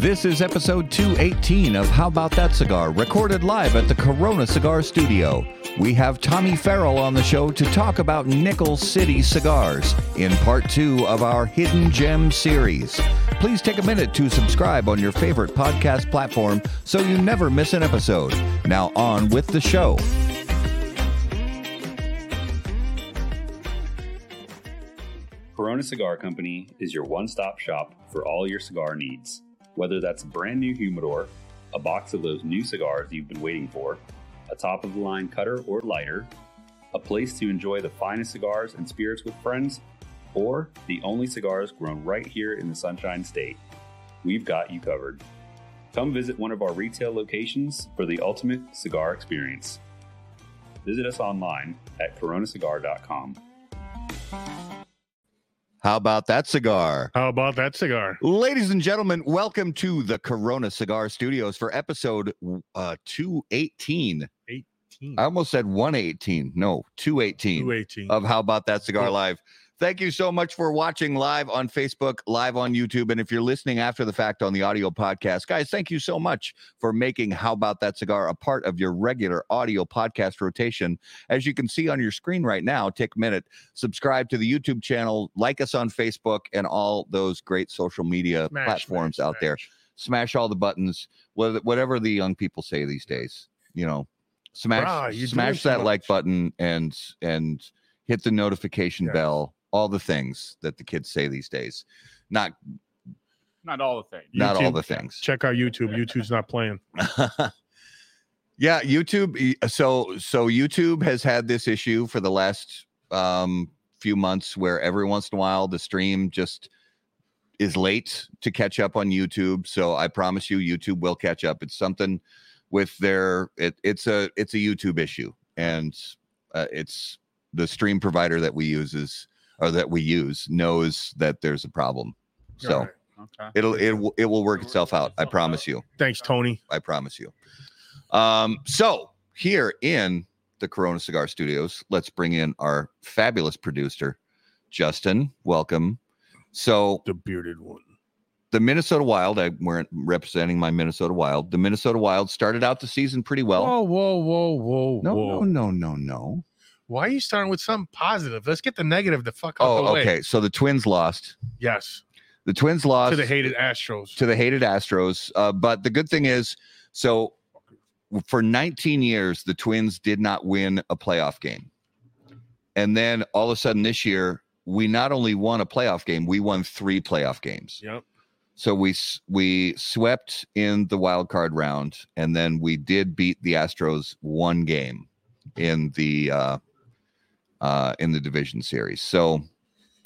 This is episode 218 of How About That Cigar, recorded live at the Corona Cigar Studio. We have Tommy Farrell on the show to talk about Nickel City cigars in part two of our Hidden Gem series. Please take a minute to subscribe on your favorite podcast platform so you never miss an episode. Now, on with the show. Corona Cigar Company is your one stop shop for all your cigar needs. Whether that's a brand new humidor, a box of those new cigars you've been waiting for, a top of the line cutter or lighter, a place to enjoy the finest cigars and spirits with friends, or the only cigars grown right here in the Sunshine State, we've got you covered. Come visit one of our retail locations for the ultimate cigar experience. Visit us online at coronacigar.com. How about that cigar? How about that cigar? Ladies and gentlemen, welcome to the Corona Cigar Studios for episode uh, 218. 18. I almost said 118. No, 218 218. of How About That Cigar. Live. Thank you so much for watching live on Facebook, live on YouTube. And if you're listening after the fact on the audio podcast, guys, thank you so much for making How About That Cigar a part of your regular audio podcast rotation. As you can see on your screen right now, take a minute, subscribe to the YouTube channel, like us on Facebook, and all those great social media Smash, platforms smash, out there smash. smash all the buttons, whatever the young people say these days. You know, smash smash that like button and and hit the notification Yes. bell. All the things that the kids say these days. Not Not all the things. not all the things. Check out YouTube. YouTube's not playing. yeah, YouTube. So so YouTube has had this issue for the last um, few months where every once in a while the stream just is late to catch up on YouTube. So I promise you, YouTube will catch up. It's something with their it, it's a it's a YouTube issue, and uh, it's the stream provider that we use is or that we use knows that there's a problem. So All right. Okay. it'll it will it will work itself out. I promise you. Thanks, Tony. I promise you. Um, so here in the Corona Cigar Studios, let's bring in our fabulous producer, Justin. Welcome. So The bearded one. the Minnesota Wild, I weren't representing my Minnesota Wild. The Minnesota Wild started out the season pretty well. whoa, whoa, whoa, whoa, no, whoa. no, no, no, no. Why are you starting with something positive? Let's get the negative the fuck out Oh, the way. okay. So the Twins lost. Yes. The Twins lost To the hated Astros. to the hated Astros. Uh, but the good thing is, so for 19 years, the Twins did not win a playoff game. And then all of a sudden this year, we not only won a playoff game, we won three playoff games. Yep. So we we swept in the wild card round, and then we did beat the Astros one game in the uh, uh, in the division series. So,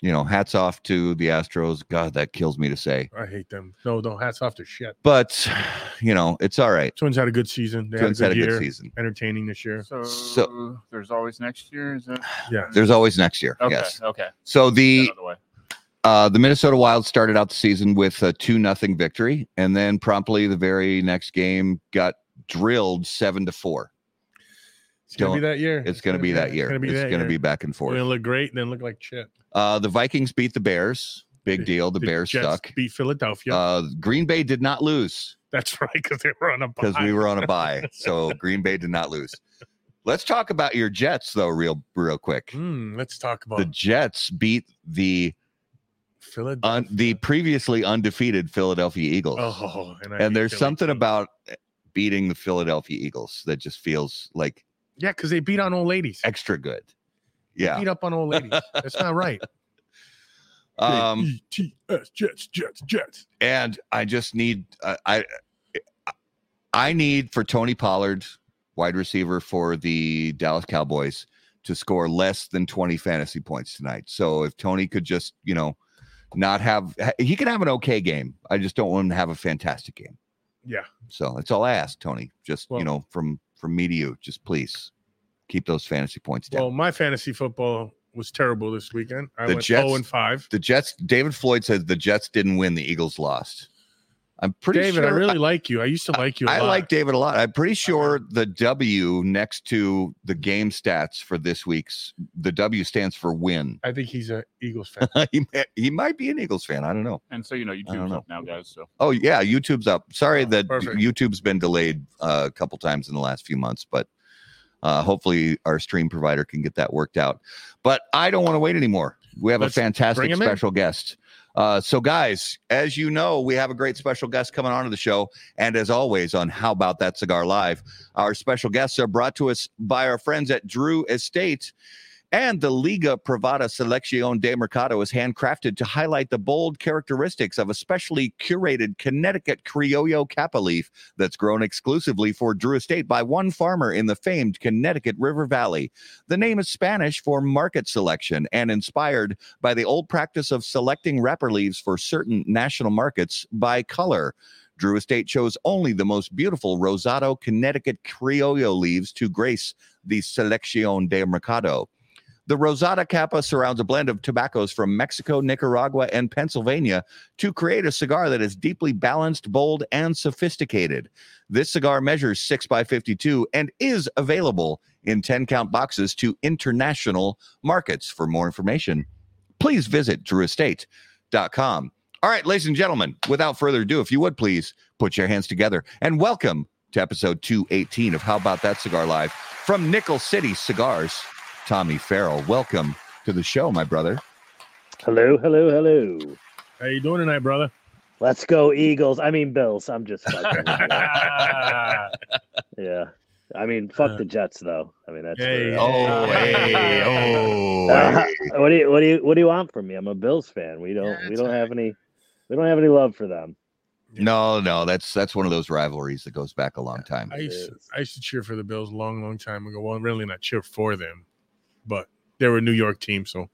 you know, hats off to the Astros. God, that kills me to say I hate them. No, no, hats off to shit. but you know it's all right. Twins had a good season. They Twins had had a a good good year. season. Entertaining this year. So, So- there's always next year. Is that Yeah. There's always next year. okay? Yes. Okay. So the out of the way. uh, the Minnesota Wild started out the season with a two nothing victory, and then promptly the very next game got drilled seven to four. It's gonna be that year. It's going to be that year. It's gonna be It's that going to year. be back and We're forth. gonna look great and then look like shit. Uh, the Vikings beat the Bears. Big deal. The, Bears Jets suck. Beat Philadelphia. Uh, Green Bay did not lose That's right, because they were on a because we were on a bye. So Green Bay did not lose. Let's talk about your Jets though, real real quick. Hmm, let's talk about The Jets beat the Philadelphia. un, the previously undefeated Philadelphia Eagles. oh, and, I and there's something about beating the Philadelphia Eagles that just feels like yeah, because they beat on old ladies. extra good. Yeah. Beat up on old ladies. That's not right. Um, J-E-T-S, Jets, Jets, Jets. and I just need uh, I I need for Tony Pollard, wide receiver for the Dallas Cowboys, to score less than 20 fantasy points tonight. So if Tony could just, you know, not have he can have an okay game. I just don't want him to have a fantastic game. Yeah. So that's all I ask, Tony. Just Well- you know, from from me to you, just please keep those fantasy points down. Well, my fantasy football was terrible this weekend. I The went Jets- 0 and 5. the Jets, David Floyd says the Jets didn't win, the Eagles lost. I'm pretty David, sure I really like you. I used to like you. I I like David a lot. I'm pretty sure the W next to the game stats for this week's the W stands for win. I think he's a Eagles fan. he, may- he might be an Eagles fan. I don't know. And so you know, YouTube's know. up now, guys. So Oh yeah, YouTube's up. Sorry Oh, that perfect. YouTube's been delayed uh, a couple times in the last few months, but uh, hopefully our stream provider can get that worked out. But I don't want to wait anymore. We have Let's a fantastic bring him in. special guest. Uh, so guys, as you know, we have a great special guest coming onto the show, and as always on How About That Cigar Live, our special guests are brought to us by our friends at Drew Estate. And the Liga Privada Selección de Mercado is handcrafted to highlight the bold characteristics of a specially curated Connecticut Criollo Capa leaf that's grown exclusively for Drew Estate by one farmer in the famed Connecticut River Valley. The name is Spanish for market selection and inspired by the old practice of selecting wrapper leaves for certain national markets by color. Drew Estate chose only the most beautiful Rosado Connecticut Criollo leaves to grace the Selección de Mercado. The Rosada Capa surrounds a blend of tobaccos from Mexico, Nicaragua, and Pennsylvania to create a cigar that is deeply balanced, bold, and sophisticated. This cigar measures 6 by 52 and is available in 10 count boxes to international markets. For more information, please visit drewestate.com. All right, ladies and gentlemen, without further ado, if you would please put your hands together and welcome to episode 218 of How About That Cigar Live from Nickel City Cigars. Tommy Farrell, welcome to the show, my brother. Hello, hello, hello. How you doing tonight, brother? Let's go Eagles. I mean Bills. I'm just fucking. yeah. I mean, fuck the Jets though. I mean that's. Hey. Oh, hey, oh, Uh, what do you what do you what do you want from me? I'm a Bills fan. We don't Yeah, we don't all have any we don't have any love for them. No, no, that's that's one of those rivalries that goes back a long time. I used. I used to cheer for the Bills a long, long time ago. Well, really not cheer for them, but they were a New York team, so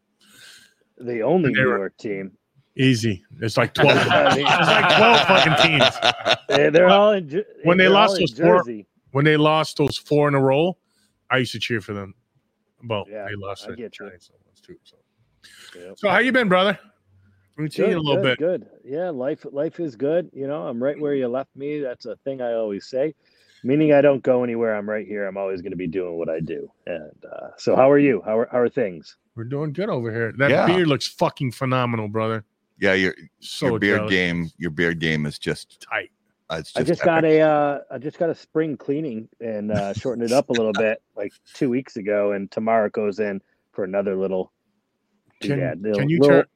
The only New were- York team. easy. It's like twelve. It's like 12 fucking teams. They, they're all in When they lost those four- when they lost those four in a row, I used to cheer for them. Well, Yeah, they lost I get you. Once too. So. Yep. so how you been, brother? Let me see Good, a little good, bit. good. Yeah, life life is good. You know, I'm right where you left me. That's a thing I always say. Meaning I don't go anywhere. I'm right here. I'm always going to be doing what I do. And uh, so, how are you? How are how are things? We're doing good over here. That Yeah. beard looks fucking phenomenal, brother. Yeah, your So your beard jealous. game, your beard game is just. tight. Uh, it's I just got a uh, I just got a spring cleaning and uh, shortened it up a little bit like two weeks ago, and tomorrow goes in for another little. Can, doodad, little- can you little- tell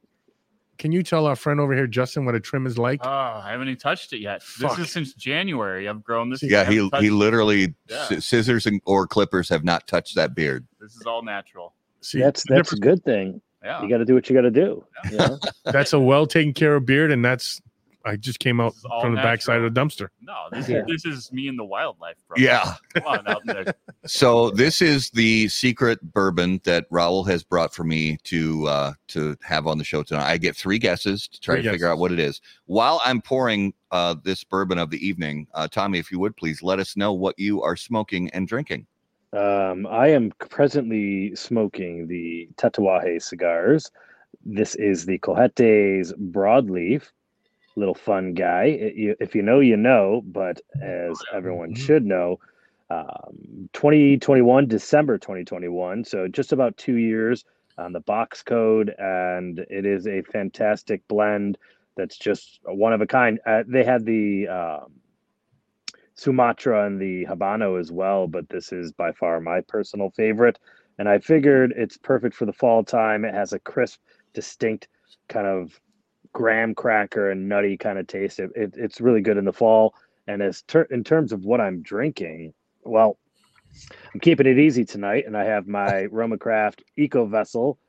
can you tell our friend over here, Justin, what a trim is like? oh, I haven't even touched it yet. This is since January. I've grown this. Yeah, he he literally Yeah. scissors and, or clippers have not touched that beard. This is all natural. See, That's the that's a good thing. Yeah. You got to do what you got to do. You know? that's a well taken care of beard, and that's I just came out This is from the backside of the dumpster. no, this, Yeah. this is me and the wildlife, bro. Yeah. Come on out there. So this is the secret bourbon that Raul has brought for me to uh to have on the show tonight. I get three guesses to try Three to figure out what it is. While I'm pouring uh this bourbon of the evening, uh Tommy, if you would please let us know what you are smoking and drinking. Um, I am presently smoking the Tatuaje cigars. This is the Cohetes broadleaf. Little fun guy. If you know, you know. But as everyone should know, um, 2021 December 2021. So just about two years on the box code, and it is a fantastic blend. That's just one of a kind. Uh, they had the um, Sumatra and the Habano as well, but this is by far my personal favorite. And I figured it's perfect for the fall time. It has a crisp, distinct kind of graham cracker and nutty kind of taste. It, it- it's really good in the fall. And as ter- in terms of what I'm drinking, well, I'm keeping it easy tonight, and I have my Romacraft Eco Vessel.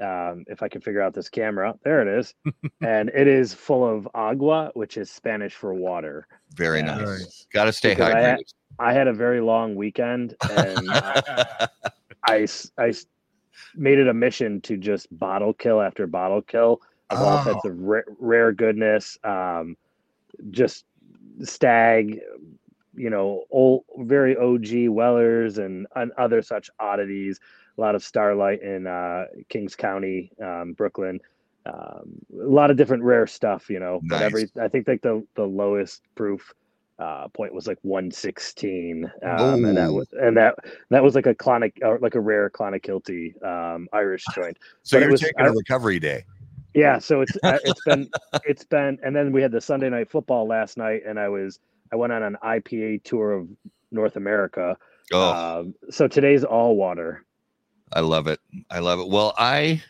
Um, if I can figure out this camera, there it is, and it is full of agua, which is Spanish for water. Very Yeah. nice. Nice. Got to stay Because I had- hydrated. I had a very long weekend, and I I made it a mission to just bottle kill after bottle kill of all Oh. types of rare, rare goodness. Um, just Stagg, you know, old, very OG Wellers and, and other such oddities. A lot of Starlight in uh, Kings County, um, Brooklyn. um, a lot of different rare stuff, you know. But every I think like the the lowest proof uh, point was like 116, um, and that was and that that was like a clonic or like a rare clonakilty um, Irish joint. So but you're was- taking I- a recovery day. Yeah, so it's uh, it's been it's been and then we had the Sunday night football last night, and I was I went on an IPA tour of North America. Oh, Um, so today's all water. I love it. I love it. Well, I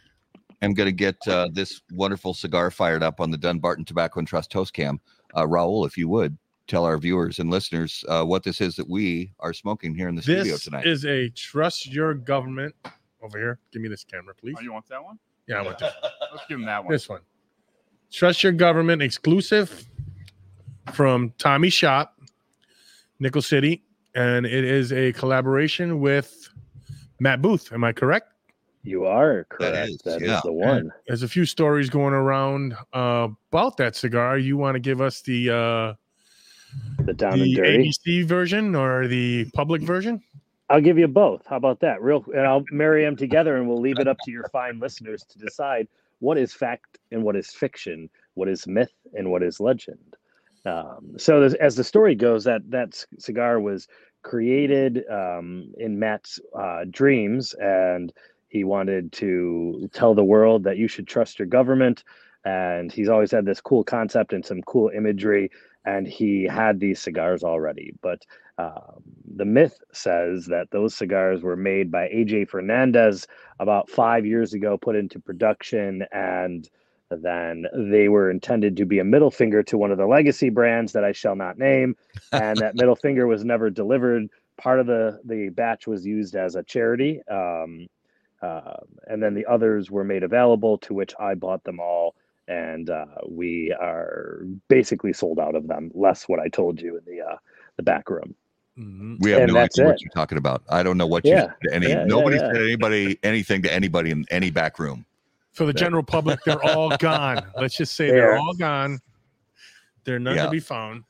am going to get uh, this wonderful cigar fired up on the Dunbarton Tobacco and Trust Toast Cam. Uh, Raul, if you would tell our viewers and listeners uh, what this is that we are smoking here in the studio tonight. This tonight. is a trust your government over here. Give me this camera, please. Oh, you want that one? Yeah, I want this, Let's give him that one. this one. Trust your government exclusive from Tommy Shop, Nickel City, and it is a collaboration with Matt Booth. Am I correct? You are correct. is, That is yeah. the one. There's a few stories going around uh, about that cigar. You want to give us the uh, The down and dirty. ABC version or the public version? I'll give you both. How about that? Real, and I'll marry them together, and we'll leave it up to your fine listeners to decide what is fact and what is fiction, what is myth and what is legend. Um, so, as, as the story goes, that that cigar was created um, in Matt's uh, dreams, and he wanted to tell the world that you should trust your government. And he's always had this cool concept and some cool imagery, and he had these cigars already, but um, the myth says that those cigars were made by AJ Fernandez about five years ago, put into production, and then they were intended to be a middle finger to one of the legacy brands that I shall not name, and that middle finger was never delivered. Part of the the batch was used as a charity, um, uh, and then the others were made available, to which I bought them all. And uh, we are basically sold out of them. Less what I told you in the uh, the back room. Mhm. we have and no that's idea what you're talking about. I don't know what you Yeah, said to any. yeah, yeah, nobody yeah. said anybody anything to anybody in any back room. For the general public, they're all gone. Let's just say They they're all gone. They're none Yeah. to be found.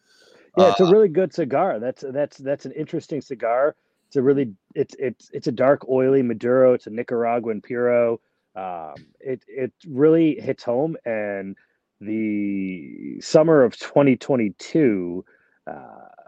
Yeah, it's a Uh, really good cigar. That's that's that's an interesting cigar. It's a really it's it's it's a dark oily Maduro. It's a Nicaraguan Puro. Um, it it really hits home. And the summer of 2022, uh,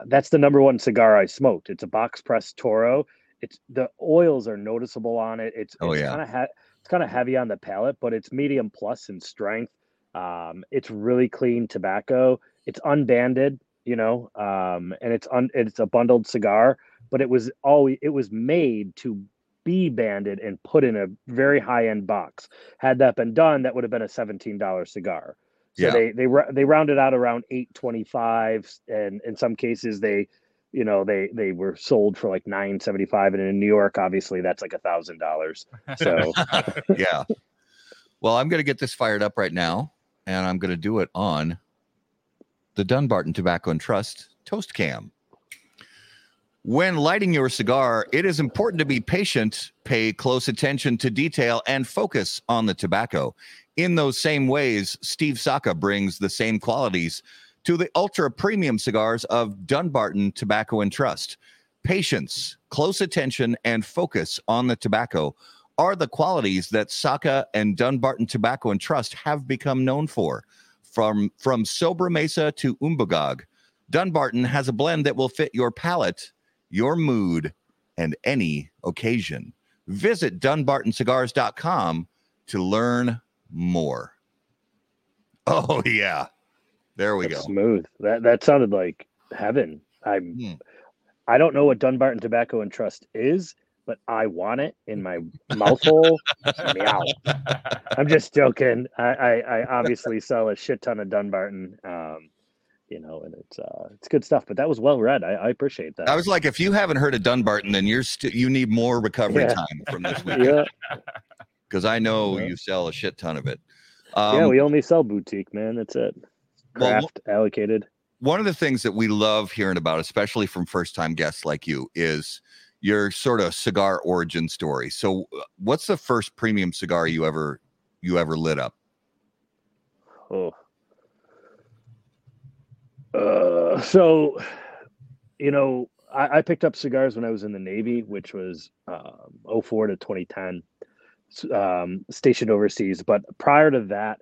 that's the number one cigar I smoked. It's a box press Toro. It's the oils are noticeable on it. It's Oh, it's yeah. kind of ha- it's kind of heavy on the palate, but it's medium plus in strength. Um, it's really clean tobacco. It's unbanded you know um and it's un it's a bundled cigar but it was always it was made to be banded and put in a very high end box had that been done that would have been a $17 cigar so Yeah. they they they rounded out around 825 and in some cases they you know they they were sold for like 975 and in new york obviously that's like a thousand dollars so yeah. Well, I'm going to get this fired up right now, and I'm going to do it on the Dunbarton Tobacco and Trust Toast Cam. When lighting your cigar, it is important to be patient, pay close attention to detail, and focus on the tobacco. In those same ways, Steve Saka brings the same qualities to the ultra premium cigars of Dunbarton Tobacco and Trust. Patience, close attention, and focus on the tobacco are the qualities that Saka and Dunbarton Tobacco and Trust have become known for. From from Sobremesa to Umbagog, Dunbarton has a blend that will fit your palate, your mood, and any occasion. Visit dunbartoncigars.com to learn more. Oh yeah. There we That's go. smooth that that sounded like heaven i'm Hmm. I don't know what Dunbarton Tobacco and Trust is, but I want it in my mouthhole. Meow. I'm just joking. I, I, I obviously sell a shit ton of Dunbarton, um, you know, and it's uh, it's good stuff. But that was well read. I, I appreciate that. I was like, if you haven't heard of Dunbarton, then you're st- you need more recovery Yeah. time from this weekend. yeah, because I know Yeah. you sell a shit ton of it. Um, yeah. We only sell boutique, man. That's it. Well, Craft allocated. one of the things that we love hearing about, especially from first time guests like you, is your sort of cigar origin story. So, what's the first premium cigar you ever you ever lit up? Oh. Uh, so, you know, I, I picked up cigars when I was in the Navy, which was um, 04 to 2010, um, stationed overseas. But prior to that,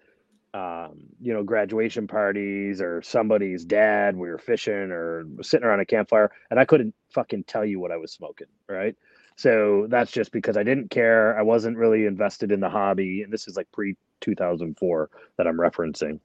um, you know, graduation parties or somebody's dad. We were fishing or sitting around a campfire, and I couldn't fucking tell you what I was smoking. Right. So that's just because I didn't care. I wasn't really invested in the hobby, and this is like pre 2004 that I'm referencing.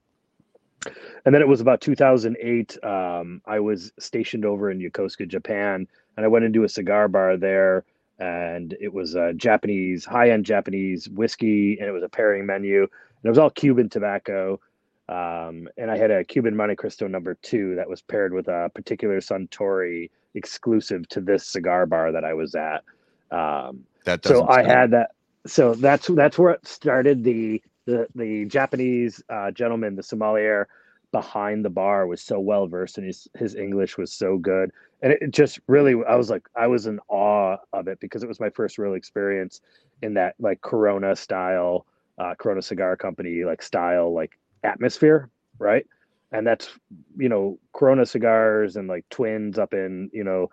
And then it was about 2008. Um, I was stationed over in Yokosuka, Japan, and I went into a cigar bar there and it was a Japanese high-end Japanese whiskey, and it was a pairing menu, and it was all Cuban tobacco. Um, and I had a Cuban Monte Cristo number two that was paired with a particular Suntory exclusive to this cigar bar that I was at. Um, That so I had that. So that's that's where it started. The the the Japanese uh, gentleman, the sommelier behind the bar, was so well versed, and his his English was so good, and it, it just really, I was like, I was in awe of it because it was my first real experience in that like Corona style, uh, Corona Cigar Company like style like atmosphere, right? And that's you know Corona cigars and like Twins up in you know.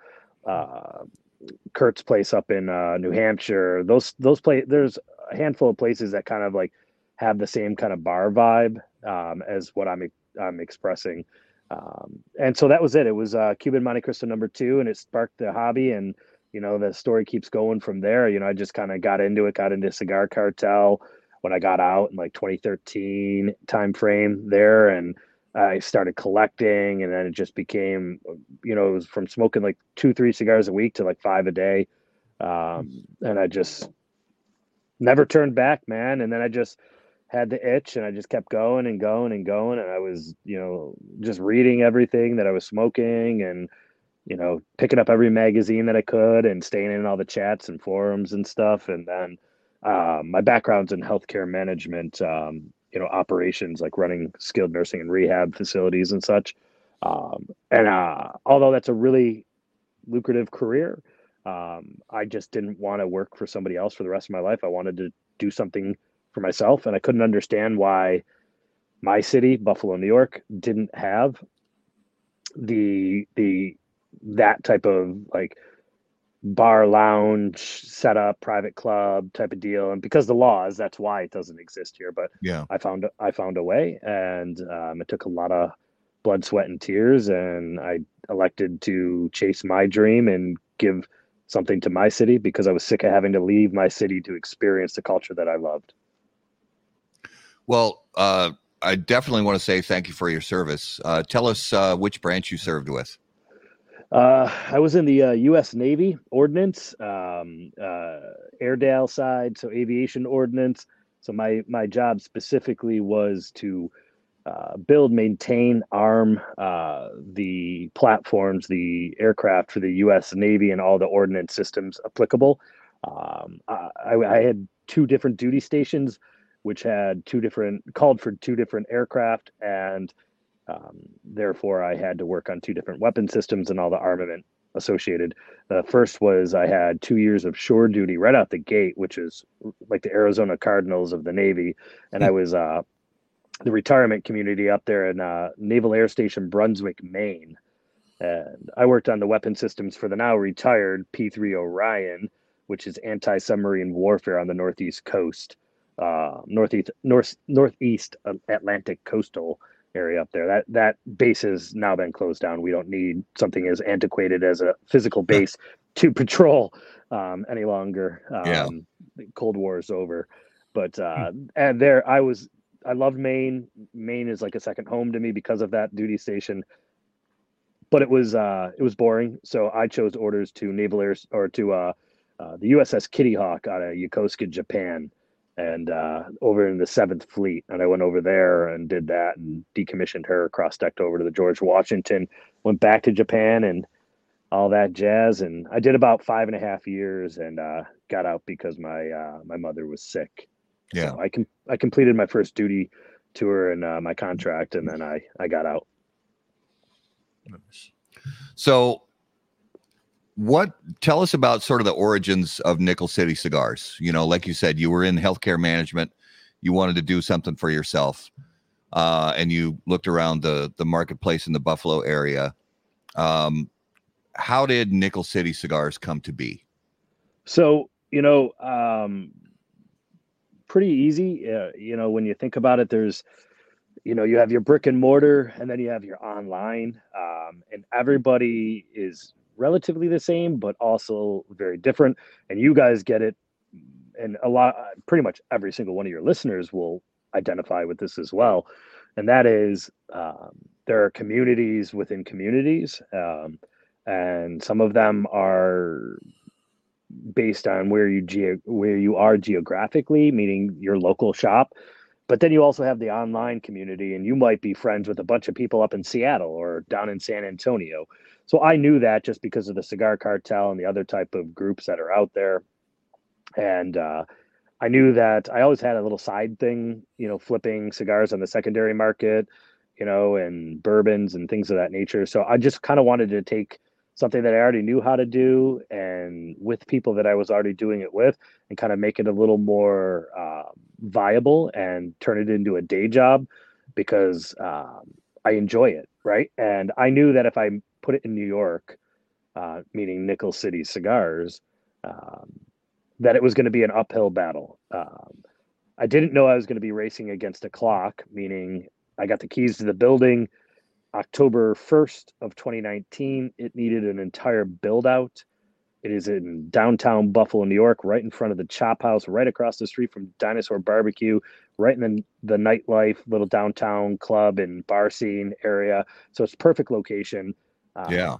Uh, Kurt's place up in uh, New Hampshire. Those those play there's a handful of places that kind of like have the same kind of bar vibe um, as what I'm I'm expressing. Um, and so that was it. It was uh, Cuban Monte Cristo number two, and it sparked the hobby. And you know the story keeps going from there. You know I just kind of got into it, got into Cigar Cartel when I got out in like 2013 time frame there, and I started collecting, and then it just became, you know, it was from smoking like two, three cigars a week to like five a day, um, and I just never turned back, man. And then I just had the itch, and I just kept going and going and going, and I was, you know, just reading everything that I was smoking, and you know, picking up every magazine that I could, and staying in all the chats and forums and stuff, and then. Um, my background's in healthcare management, um, you know operations like running skilled nursing and rehab facilities and such. Um, and uh, although that's a really lucrative career um, i just didn't want to work for somebody else for the rest of my life. I wanted to do something for myself and i couldn't understand why my city buffalo new york didn't have the the that type of like bar lounge setup private club type of deal. And because the laws that's why it doesn't exist here. But Yeah. i found i found a way and um, it took a lot of blood sweat and tears and i elected to chase my dream and give something to my city because i was sick of having to leave my city to experience the culture that i loved Well, uh, I definitely want to say thank you for your service. Uh, tell us uh, which branch you served with. Uh, I was in the uh, U.S. Navy Ordnance, um, uh, Airedale side, so aviation ordnance. So my my job specifically was to uh, build, maintain, arm uh, the platforms, the aircraft for the U.S. Navy, and all the ordnance systems applicable. Um, I, I had two different duty stations, which had two different called for two different aircraft and um, therefore, I had to work on two different weapon systems and all the armament associated. The first was I had two years of shore duty right out the gate, which is like the Arizona Cardinals of the Navy, and I was uh, the retirement community up there in uh, Naval Air Station Brunswick, Maine. And I worked on the weapon systems for the now retired P 3 Orion, which is anti submarine warfare on the Northeast coast, uh, Northeast, North, Northeast Atlantic coastal area up there. That that base has now been closed down. We don't need something as antiquated as a physical base to patrol um, any longer. Um, Yeah. the Cold War is over, but uh, and there I was. I loved Maine. Maine is like a second home to me because of that duty station. But it was uh, it was boring, so I chose orders to Naval Air or to uh, uh, the USS Kitty Hawk out of Yokosuka, Japan and uh, over in the Seventh Fleet. And I went over there and did that and decommissioned her, cross decked over to the George Washington, went back to Japan and all that jazz. And I did about five and a half years and uh, got out because my uh, my mother was sick. Yeah. So I com- I completed my first duty tour and uh, my contract, and then I I got out. So, what tell us about sort of the origins of Nickel City Cigars? You know, like you said, you were in healthcare management, you wanted to do something for yourself, uh, and you looked around the the marketplace in the Buffalo area. Um, how did Nickel City Cigars come to be? So you know, um, pretty easy. Uh, you know, when you think about it, there's you know you have your brick and mortar and then you have your online um, and everybody is relatively the same but also very different. And you guys get it and a lot pretty much every single one of your listeners will identify with this as well. And that is um, there are communities within communities um, and some of them are based on where you geo- where you are geographically meaning your local shop. But then you also have the online community and you might be friends with a bunch of people up in Seattle or down in San Antonio. So I knew that just because of the cigar cartel and the other type of groups that are out there. And uh, I knew that I always had a little side thing, you know, flipping cigars on the secondary market, you know, and bourbons and things of that nature. So I just kind of wanted to take something that I already knew how to do and with people that I was already doing it with and kind of make it a little more uh, viable and turn it into a day job because um, I enjoy it. Right. And I knew that if I put it in New York, uh, meaning Nickel City Cigars, um, that it was going to be an uphill battle. Um, I didn't know I was going to be racing against a clock, meaning I got the keys to the building October 1st of 2019. It needed an entire build out. It is in downtown Buffalo, New York, right in front of the Chop House, right across the street from Dinosaur Barbecue, right in the, the nightlife, little downtown club and bar scene area. So it's perfect location. Uh, Yeah.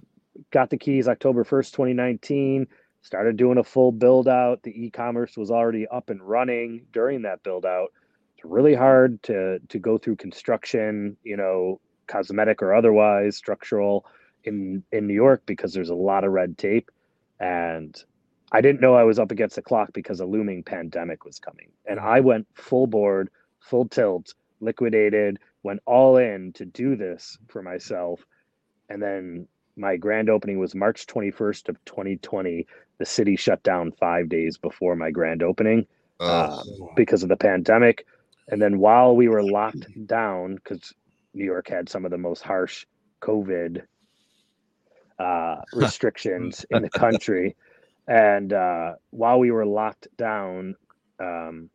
Got the keys October 1st, 2019. Started doing a full build out. The e commerce was already up and running during that build out. It's really hard to to go through construction, you know, cosmetic or otherwise, structural in in New York because there's a lot of red tape and I didn't know I was up against the clock because a looming pandemic was coming. And I went full board, full tilt, liquidated, went all in to do this for myself. And then my grand opening was March 21st of 2020. The city shut down 5 days before my grand opening Oh, um, because of the pandemic. And then while we were locked down, because New York had some of the most harsh COVID uh, restrictions in the country, and uh, while we were locked down, um,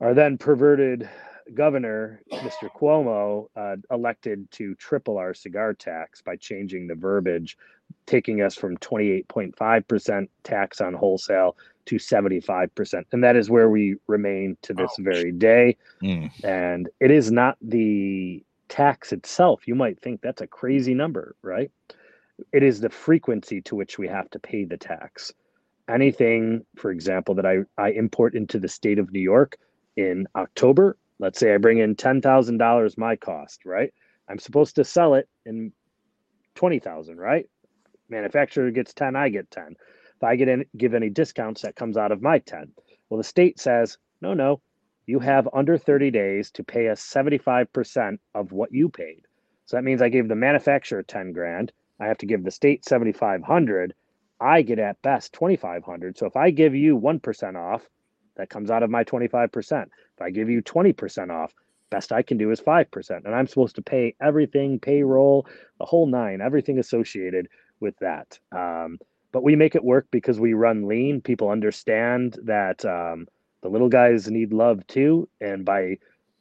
our then perverted governor, Mr. Cuomo, uh, elected to triple our cigar tax by changing the verbiage, taking us from 28.5% tax on wholesale to 75%. And that is where we remain to this Ouch. very day. mm, And it is not the tax itself. You might think that's a crazy number, right? It is the frequency to which we have to pay the tax. Anything, for example, that I, I import into the state of New York in October, let's say I bring in $10,000 my cost, right? I'm supposed to sell it in 20,000, right? Manufacturer gets 10, I get 10. If I get in, give any discounts, that comes out of my 10. Well, the state says, no, no, you have under 30 days to pay us 75% of what you paid. So that means I gave the manufacturer 10 grand. I have to give the state 7,500. I get at best 2,500. So if I give you 1% off, that comes out of my 25%. If I give you 20% off, best I can do is 5%. And I'm supposed to pay everything, payroll, the whole nine, everything associated with that. Um, but we make it work because we run lean. People understand that um, the little guys need love too. And by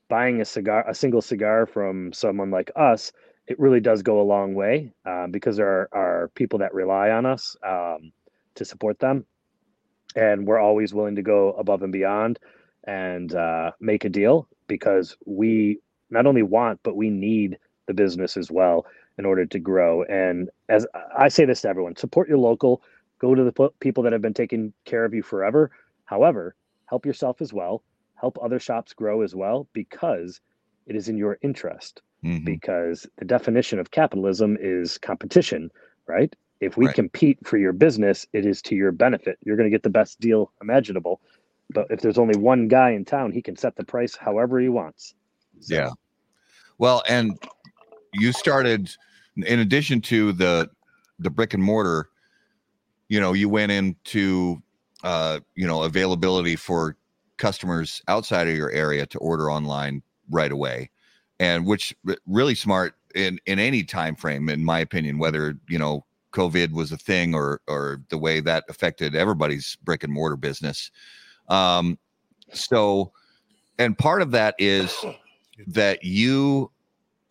buying a cigar, a single cigar from someone like us, it really does go a long way um, because there are, are people that rely on us um, to support them. And we're always willing to go above and beyond and uh, make a deal because we not only want, but we need the business as well in order to grow. And as I say this to everyone, support your local, go to the people that have been taking care of you forever. However, help yourself as well, help other shops grow as well, because it is in your interest. mhm. Because the definition of capitalism is competition, right? If we Right. compete for your business, it is to your benefit. You're going to get the best deal imaginable. But if there's only one guy in town, he can set the price however he wants. So, Yeah. Well, and you started in addition to the the brick and mortar, you know, you went into uh, you know, availability for customers outside of your area to order online right away. And which really smart in in any time frame in my opinion whether, you know, COVID was a thing or or the way that affected everybody's brick and mortar business. Um so and part of that is that you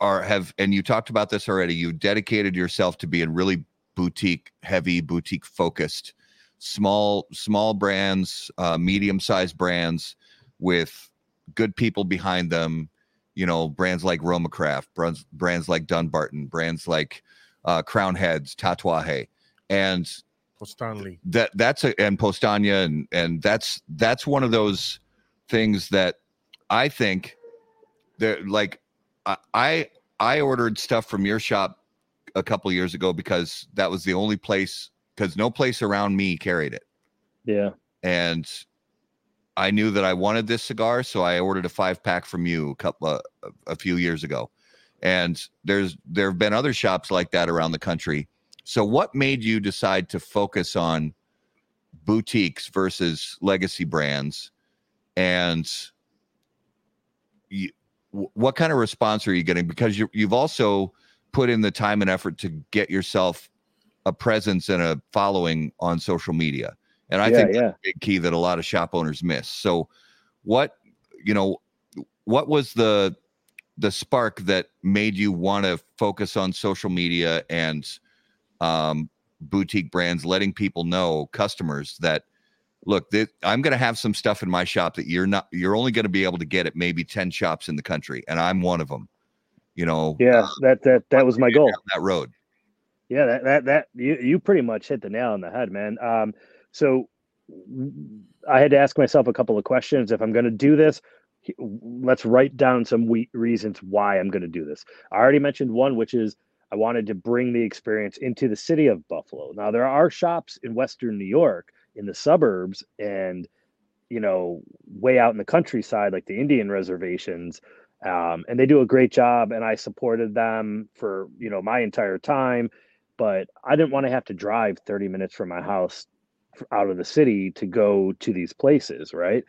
are have and you talked about this already you dedicated yourself to being really boutique heavy boutique focused small small brands uh, medium sized brands with good people behind them you know brands like roma craft brands, brands like dunbarton brands like uh, crown heads tatuaje and Powstanie. that that's a and Powstanie and and that's that's one of those things that I think that like I- I I ordered stuff from your shop a couple years ago because that was the only place because no place around me carried it Yeah. and I knew that I wanted this cigar, so I ordered a five pack from you a couple uh, a few years ago. And there's there have been other shops like that around the country. So what made you decide to focus on boutiques versus legacy brands? And you, what kind of response are you getting? Because you you've also put in the time and effort to get yourself a presence and a following on social media. And I yeah, think yeah. big key that a lot of shop owners miss. So what you know what was the the spark that made you want to focus on social media and um, boutique brands letting people know customers that look that i'm going to have some stuff in my shop that you're not you're only going to be able to get at maybe 10 shops in the country and i'm one of them you know Yeah. That that that was my goal. that road Yeah, that that that you you pretty much hit the nail on the head, man. Um, so I had to ask myself a couple of questions. If I'm going to do this, let's write down some we- reasons why I'm going to do this. I already mentioned one, which is I wanted to bring the experience into the city of Buffalo. Now there are shops in Western New York, in the suburbs, and you know, way out in the countryside, like the Indian reservations. Um, and they do a great job, and I supported them for you know my entire time but I didn't want to have to drive 30 minutes from my house out of the city to go to these places, right?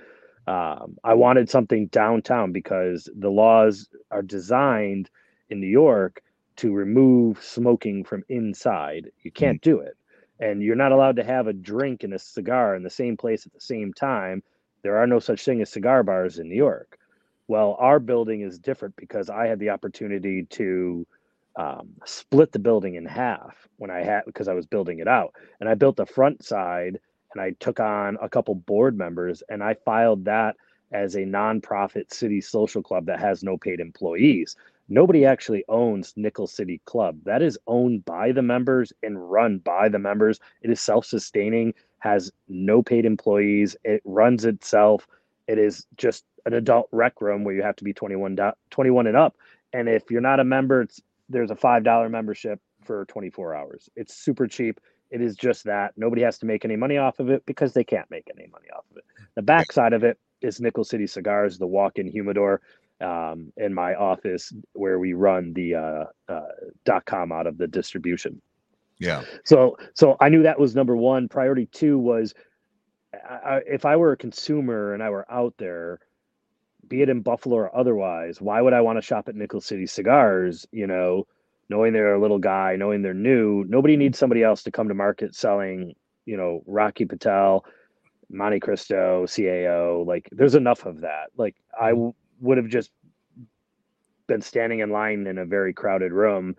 Um, I wanted something downtown because the laws are designed in New York to remove smoking from inside. You can't do it. And you're not allowed to have a drink and a cigar in the same place at the same time. There are no such thing as cigar bars in New York. Well, our building is different because I had the opportunity to um, split the building in half when I had because I was building it out, and I built the front side, and I took on a couple board members, and I filed that as a nonprofit city social club that has no paid employees. Nobody actually owns Nickel City Club. That is owned by the members and run by the members. It is self-sustaining, has no paid employees. It runs itself. It is just an adult rec room where you have to be 21, 21 and up. And if you're not a member, there's a five dollar membership for 24 hours. It's super cheap. It is just that nobody has to make any money off of it because they can't make any money off of it. The backside of it is Nickel City Cigars, the walk-in humidor, um, in my office where we run the uh, uh, dot com out of the distribution. yeah So so I knew that was number one. Priority two was I, I, if I were a consumer and I were out there, be it in Buffalo or otherwise, why would I want to shop at Nickel City Cigars? You know, knowing they're a little guy, knowing they're new. Nobody needs somebody else to come to market selling. You know, Rocky Patel, Monte Cristo, CAO. Like, there's enough of that. Like, I w- would have just been standing in line in a very crowded room.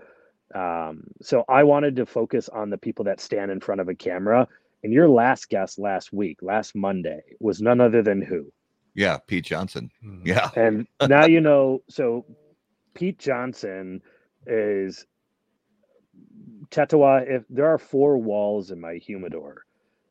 Um, so I wanted to focus on the people that stand in front of a camera. And your last guest last week, last Monday, was none other than who? yeah pete johnson Mhm. yeah And now you know. So Pete Johnson is Tatuaje. If there are four walls in my humidor,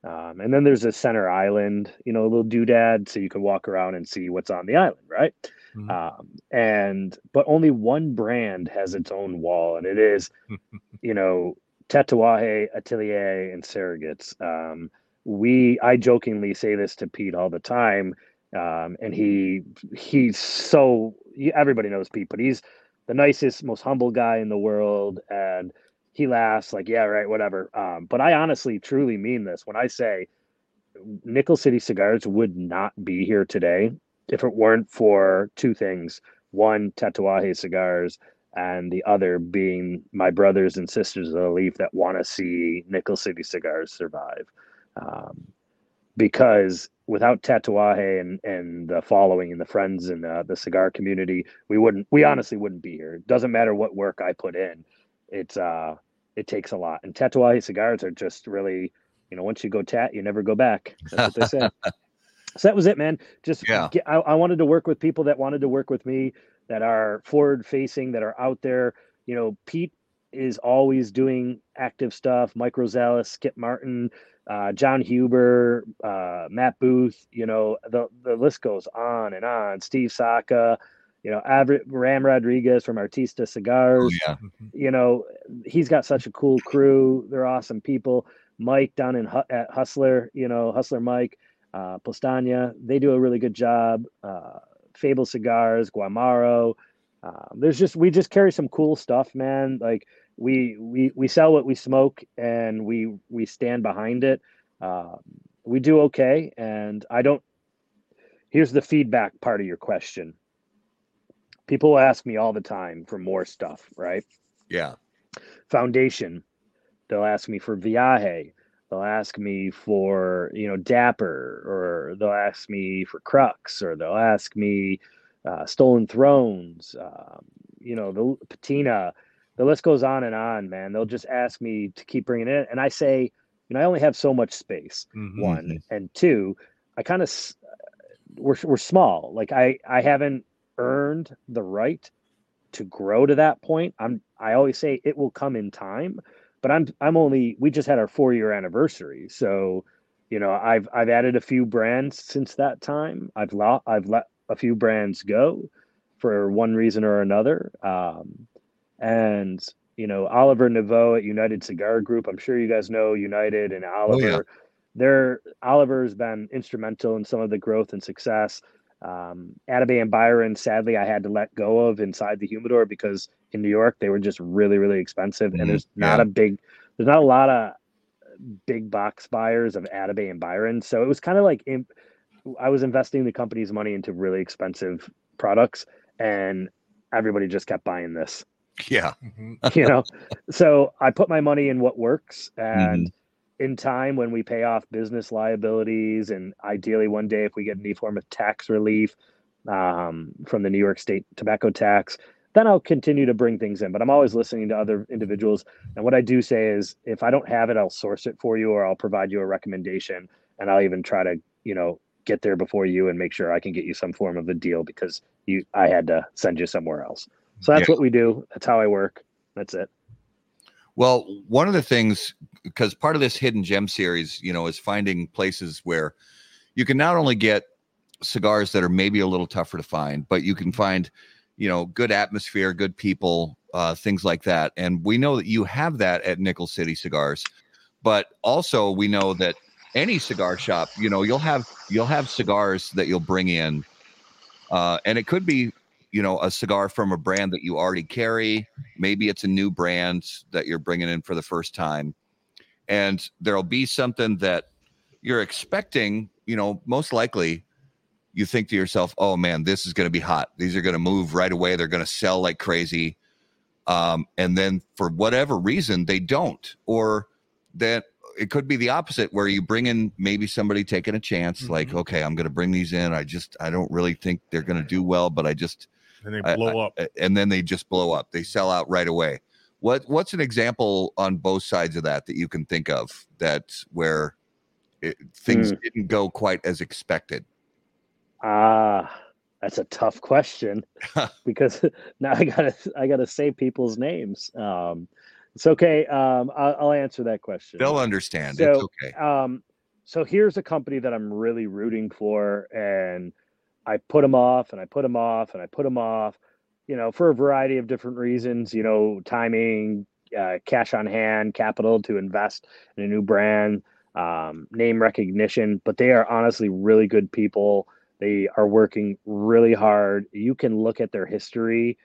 um, and then there's a center island, you know, a little doodad, so you can walk around and see what's on the island, right? Mhm. Um, and but only one brand has its own wall, and it is, you know, Tatuaje, Atelier, and Surrogates. Um, we, I jokingly say this to Pete all the time, um, and he he's so everybody knows Pete, but he's the nicest, most humble guy in the world, and he laughs like, yeah, right, whatever. Um, but I honestly, truly mean this when I say Nickel City Cigars would not be here today if it weren't for two things: one, Tatuaje Cigars, and the other being my brothers and sisters of the Leaf that want to see Nickel City Cigars survive. Um, because without Tatuaje and and the following and the friends and the, the cigar community, we wouldn't. We honestly wouldn't be here. It doesn't matter what work I put in. It's uh, it takes a lot. And Tatuaje cigars are just really, you know, once you go tat, you never go back. That's what they say. so that was it, man. Just Yeah. get, I, I wanted to work with people that wanted to work with me, that are forward facing, that are out there. You know, Pete is always doing active stuff. Mike Rosales, Skip Martin, uh, John Huber, uh, Matt Booth. You know, the the list goes on and on. Steve Saka. You know, Aver- Ram Rodriguez from Artista Cigars Oh, yeah. you know, he's got such a cool crew. They're awesome people. Mike down in at Hustler, you know, Hustler Mike, uh, Powstanie, they do a really good job. Uh, Fable Cigars, Guamaro. Um, there's just we just carry some cool stuff, man. Like we we we sell what we smoke, and we we stand behind it. Um, we do okay, and I don't. Here's the feedback part of your question. People ask me all the time for more stuff, right? Yeah. foundation. They'll ask me for Viaje. They'll ask me for you know Dapper, or they'll ask me for Crux, or they'll ask me uh, Stolen Thrones. Um, you know the Patina. The list goes on and on, man. They'll just ask me to keep bringing it in, and I say, you know, I only have so much space. Mhm. One and two, I kind of we're we're small. Like I I haven't earned the right to grow to that point. I'm I always say it will come in time, but I'm I'm only we just had our 4 year anniversary. So, you know, I've I've added a few brands since that time. I've lo- I've let a few brands go for one reason or another. Um and you know, Oliver Naveau at United Cigar Group. I'm sure you guys know United and Oliver. Oh, yeah. They're Oliver's been instrumental in some of the growth and success. Um, Atabey and Byron, sadly, I had to let go of inside the humidor because in New York they were just really, really expensive, Mhm, and there's not yeah. a big, there's not a lot of big box buyers of Atabey and Byron, so it was kind of like in, I was investing the company's money into really expensive products, and everybody just kept buying this Yeah. Mhm. you know so i put my money in what works and Mm-hmm. in time when we pay off business liabilities and ideally one day if we get any form of tax relief um, from the new york state tobacco tax then i'll continue to bring things in but i'm always listening to other individuals and what i do say is if i don't have it i'll source it for you or i'll provide you a recommendation and i'll even try to you know get there before you and make sure i can get you some form of a deal because you i had to send you somewhere else so that's Yeah. what we do that's how i work that's it Well, one of the things, because part of this hidden gem series, you know, is finding places where you can not only get cigars that are maybe a little tougher to find, but you can find, you know, good atmosphere, good people, uh, things like that. And we know that you have that at Nickel City Cigars, but also we know that any cigar shop, you know, you'll have you'll have cigars that you'll bring in, uh, and it could be, you know, a cigar from a brand that you already carry. Maybe it's a new brand that you're bringing in for the first time. And there'll be something that you're expecting you know most likely you think to yourself oh man this is going to be hot. These are going to move right away. They're going to sell like crazy. Um, and then for whatever reason they don't. Or that it could be the opposite where you bring in maybe somebody taking a chance like Mhm. okay i'm going to bring these in. I just i don't really think they're going to do well but i just And they I- blow up. a- and then they just blow up. They sell out right away. What what's an example on both sides of that that you can think of that where it, things Hmm. didn't go quite as expected? Ah, that's a tough question because now I gotta I gotta say people's names. Um, it's okay. Um, I'll, I'll answer that question. They'll understand. it's okay. Um, so here's a company that I'm really rooting for, and I put them off, and I put them off, and I put them off. You know, for a variety of different reasons. You know, timing, uh, cash on hand, capital to invest in a new brand, um, name recognition. But they are honestly really good people. They are working really hard. You can look at their history,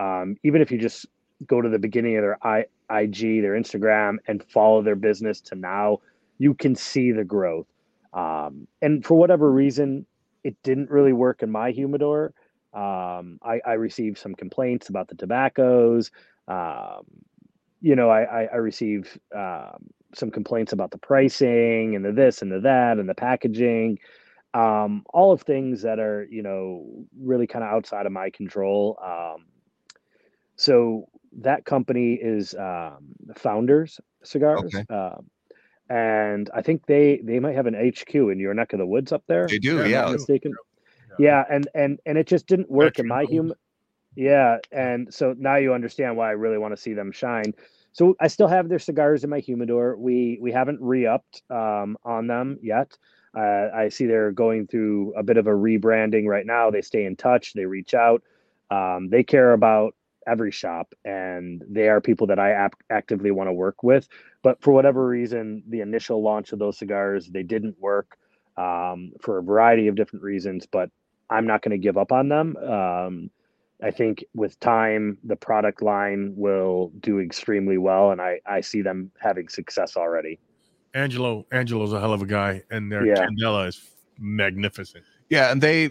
um, even if you just go to the beginning of their I, IG, their Instagram, and follow their business to now. You can see the growth. Um, and for whatever reason, it didn't really work in my humidor. Um, I, I received some complaints about the tobaccos. Um, you know, I, I, I received um, some complaints about the pricing and the this and the that and the packaging. um, all of things that are you know really kind of outside of my control. Um, so that company is um, Founders Cigars, Okay. And I think they they might have an HQ in your neck of the woods up there. They do, if I'm yeah. not mistaken. Yeah, and and and it just didn't work in my Veteran human. Yeah, and so now you understand why I really want to see them shine. So I still have their cigars in my humidor. We we haven't re-upped um, on them yet. Uh, I see they're going through a bit of a rebranding right now. They stay in touch. They reach out. Um, they care about every shop, and they are people that I ap- actively want to work with. But for whatever reason, the initial launch of those cigars they didn't work um, for a variety of different reasons. But I'm not going to give up on them. Um, I think with time, the product line will do extremely well, and I, I see them having success already. Angelo, Angelo's a hell of a guy, and their Yeah. Candela is magnificent. Yeah, and they,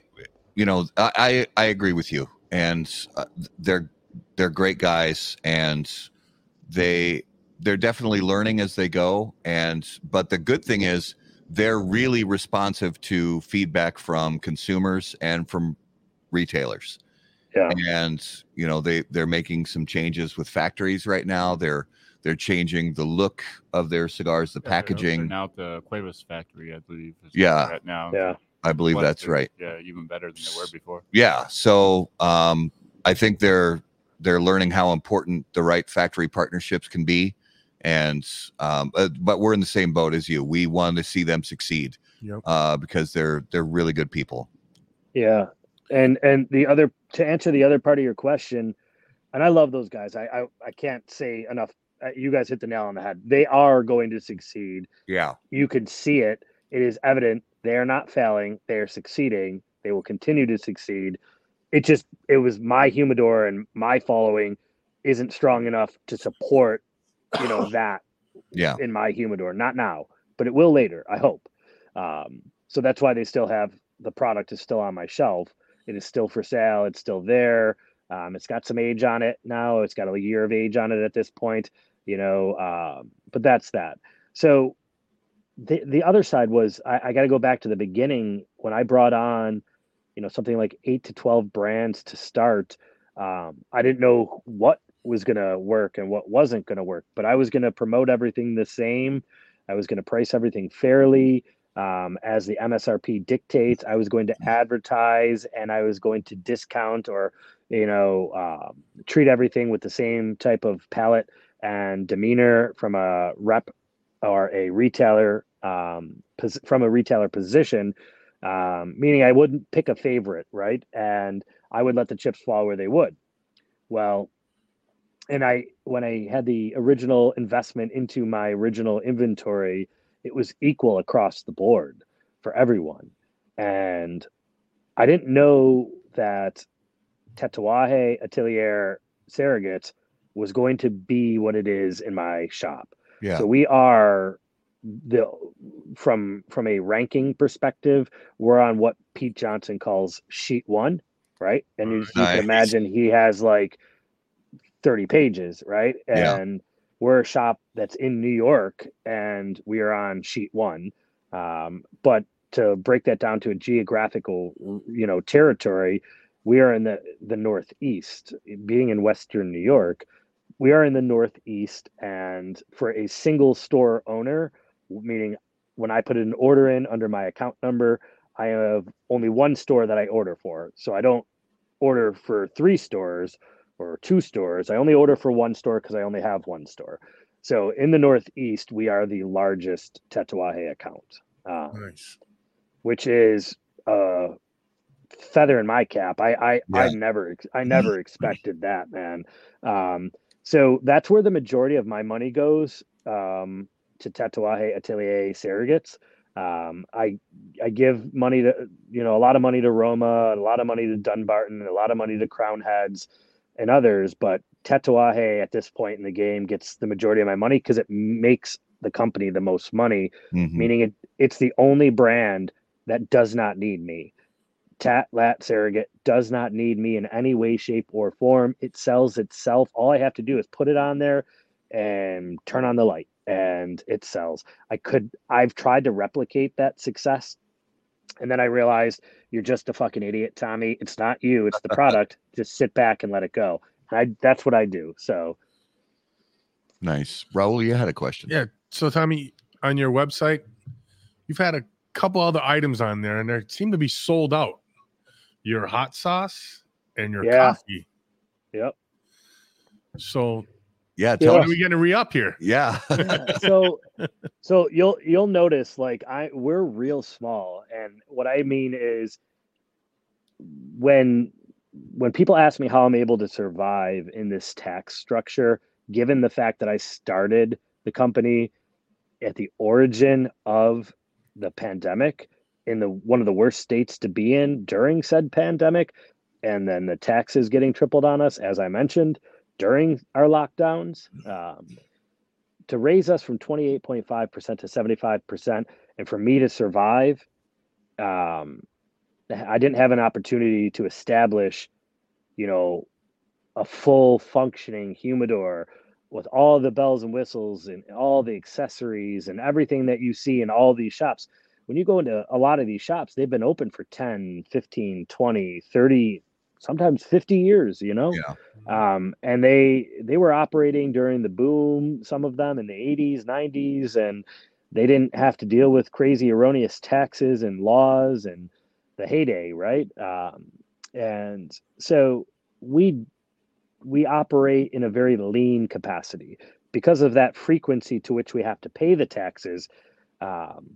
you know, I I, I agree with you, and uh, they're they're great guys, and they they're definitely learning as they go. And but the good thing is they're really responsive to feedback from consumers and from retailers. Yeah. And you know they they're making some changes with factories right now. They're they're changing the look of their cigars, the Yeah, packaging. Now at the Cuevas factory, I believe. is Yeah. Right now. Yeah. I believe What that's right. Yeah, even better than they were before. yeah so um i think they're they're learning how important the right factory partnerships can be and um uh, but we're in the same boat as you we want to see them succeed Yep. uh because they're they're really good people Yeah, and and the other to answer the other part of your question, and I love those guys. I I, I can't say enough. Uh, you guys hit the nail on the head. They are going to succeed. yeah You can see it. It is evident they are not failing. They are succeeding. They will continue to succeed. It just it was my humidor and my following isn't strong enough to support you know that yeah in my humidor. Not now, but it will later. I hope. Um, so that's why they still have the product is still on my shelf. It is still for sale. It's still there. Um, it's got some age on it now. It's got a year of age on it at this point. You know, um, but that's that. So the the other side was I, I got to go back to the beginning when I brought on, you know, something like eight to twelve brands to start. Um, I didn't know what was going to work and what wasn't going to work, but I was going to promote everything the same. I was going to price everything fairly um, as the MSRP dictates. I was going to advertise and I was going to discount or, you know, um, treat everything with the same type of palette and demeanor from a rep or a retailer um, pos- from a retailer position, um, meaning I wouldn't pick a favorite, right? And I would let the chips fall where they would. Well, and I when I had the original investment into my original inventory, it was equal across the board for everyone. And I didn't know that Tatuaje Atelier Surrogate was going to be what it is in my shop. yeah So we are the from from a ranking perspective, we're on what Pete Johnson calls sheet one, right? And you, you can imagine he has like 30 pages, right? Yeah. And we're a shop that's in New York and we are on sheet one. Um, but to break that down to a geographical, you know, territory, we are in the the northeast. Being in Western New York, we are in the northeast, and for a single store owner, meaning when I put an order in under my account number, I have only one store that I order for. So I don't order for three stores or two stores. I only order for one store because I only have one store. So in the Northeast, we are the largest Tatuaje account, uh, Nice. which is a feather in my cap. I I I never I never expected that, man. Um, so that's where the majority of my money goes um, to Tatuaje Atelier Surrogates. Um, I I give money to you know a lot of money to Roma, a lot of money to Dunbarton, a lot of money to Crown Heads, and others. But Tatuaje at this point in the game gets the majority of my money because it makes the company the most money Mhm. meaning it it's the only brand that does not need me. Tat Lat Surrogate does not need me in any way, shape, or form. It sells itself. All I have to do is put it on there and turn on the light and it sells. I could I've tried to replicate that success And then I realized you're just a fucking idiot, Tommy. It's not you, it's the product. just sit back and let it go. I that's what I do. So Nice. Raul, you had a question. Yeah. So Tommy, on your website, you've had a couple other items on there, and they seem to be sold out. Your hot sauce and your Yeah. coffee. yep. So Yeah. when Tell are us. we going to re up here? Yeah. so so you'll you'll notice like i we're real small and what i mean is when when people ask me how i'm able to survive in this tax structure given the fact that i started the company at the origin of the pandemic in the one of the worst states to be in during said pandemic and then the taxes getting tripled on us as i mentioned during our lockdowns um, to raise us from 28.5% to 75% and for me to survive um, i didn't have an opportunity to establish you know a full functioning humidor with all the bells and whistles and all the accessories and everything that you see in all these shops. When you go into a lot of these shops they've been open for 10 15 20 30 sometimes 50 years you know? Yeah. um, and they they were operating during the boom some of them in the 80s 90s and they didn't have to deal with crazy erroneous taxes and laws and the heyday right? Um, and so we we operate in a very lean capacity. Because of that frequency to which we have to pay the taxes um,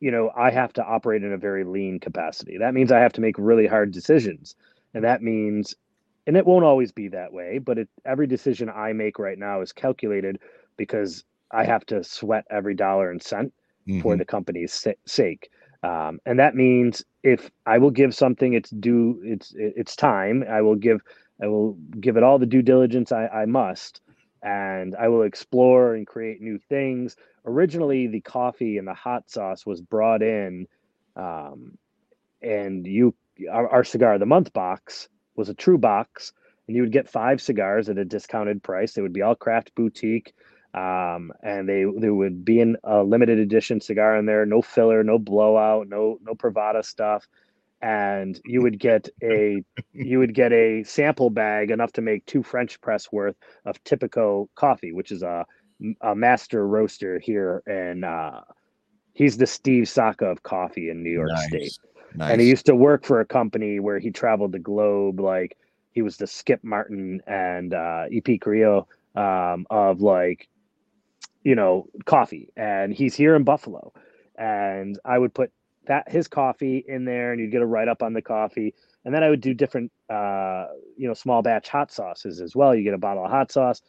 you know i have to operate in a very lean capacity. That means i have to make really hard decisions and that means and it won't always be that way but it, every decision i make right now is calculated because i have to sweat every dollar and cent for Mhm. the company's sake. Um, and that means if i will give something its due its its time. I will give i will give it all the due diligence i, I must and i will explore and create new things. Originally the coffee and the hot sauce was brought in um, and you our, our cigar of the month box was a true box and you would get five cigars at a discounted price. They would be all craft boutique um, and they there would be in a limited edition cigar in there. No filler no blowout no no pravada stuff. And you would get a you would get a sample bag enough to make two french press worth of tipico coffee which is a, a master roaster here and uh, he's the steve saka of coffee in new york Nice. state Nice. and he used to work for a company where he traveled the globe like he was the skip martin and uh ep carrillo um of like you know coffee. And he's here in buffalo. And i would put that his coffee in there and you'd get a write-up on the coffee. And then i would do different uh you know small batch hot sauces as well. You get a bottle of hot sauce.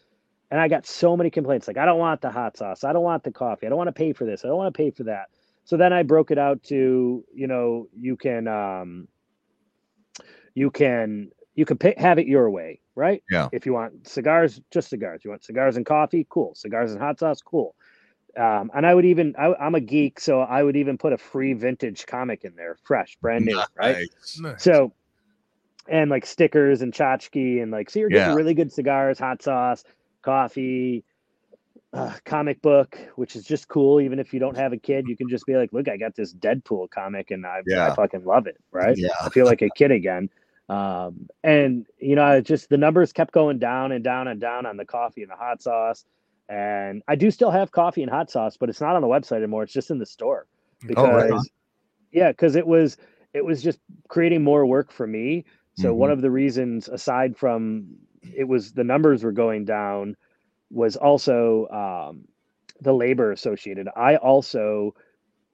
And i got so many complaints like i don't want the hot sauce. I don't want the coffee. I don't want to pay for this. I don't want to pay for that so then i broke it out to you know you can um you can you can pay, have it your way right Yeah. if you want cigars just cigars you want cigars and coffee cool cigars and hot sauce cool um, and i would even I, i'm a geek so i would even put a free vintage comic in there fresh brand new right Nice. Nice. so, and like stickers and tchotchke and like, so you're getting Yeah. really good cigars, hot sauce, coffee, uh, comic book, which is just cool. Even if you don't have a kid, you can just be like, look, I got this Deadpool comic and I, I fucking love it. Right. Yeah. I feel like a kid again. Um, and you know, it just the numbers kept going down and down and down on the coffee and the hot sauce. And I do still have coffee and hot sauce, but it's not on the website anymore. It's just in the store because Oh, right yeah, because it was it was just creating more work for me. So Mhm. one of the reasons, aside from it was the numbers were going down, was also um, the labor associated. I also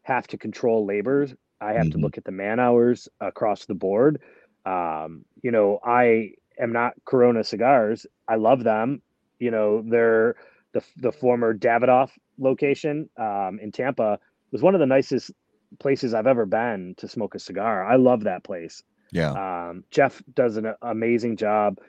have to control labor. I have to Mhm. look at the man hours across the board. Um, you know, I am not Corona cigars. I love them. You know, they're the the former Davidoff location um, in Tampa was one of the nicest places I've ever been to smoke a cigar. I love that place. Yeah. Um, Jeff does an amazing job.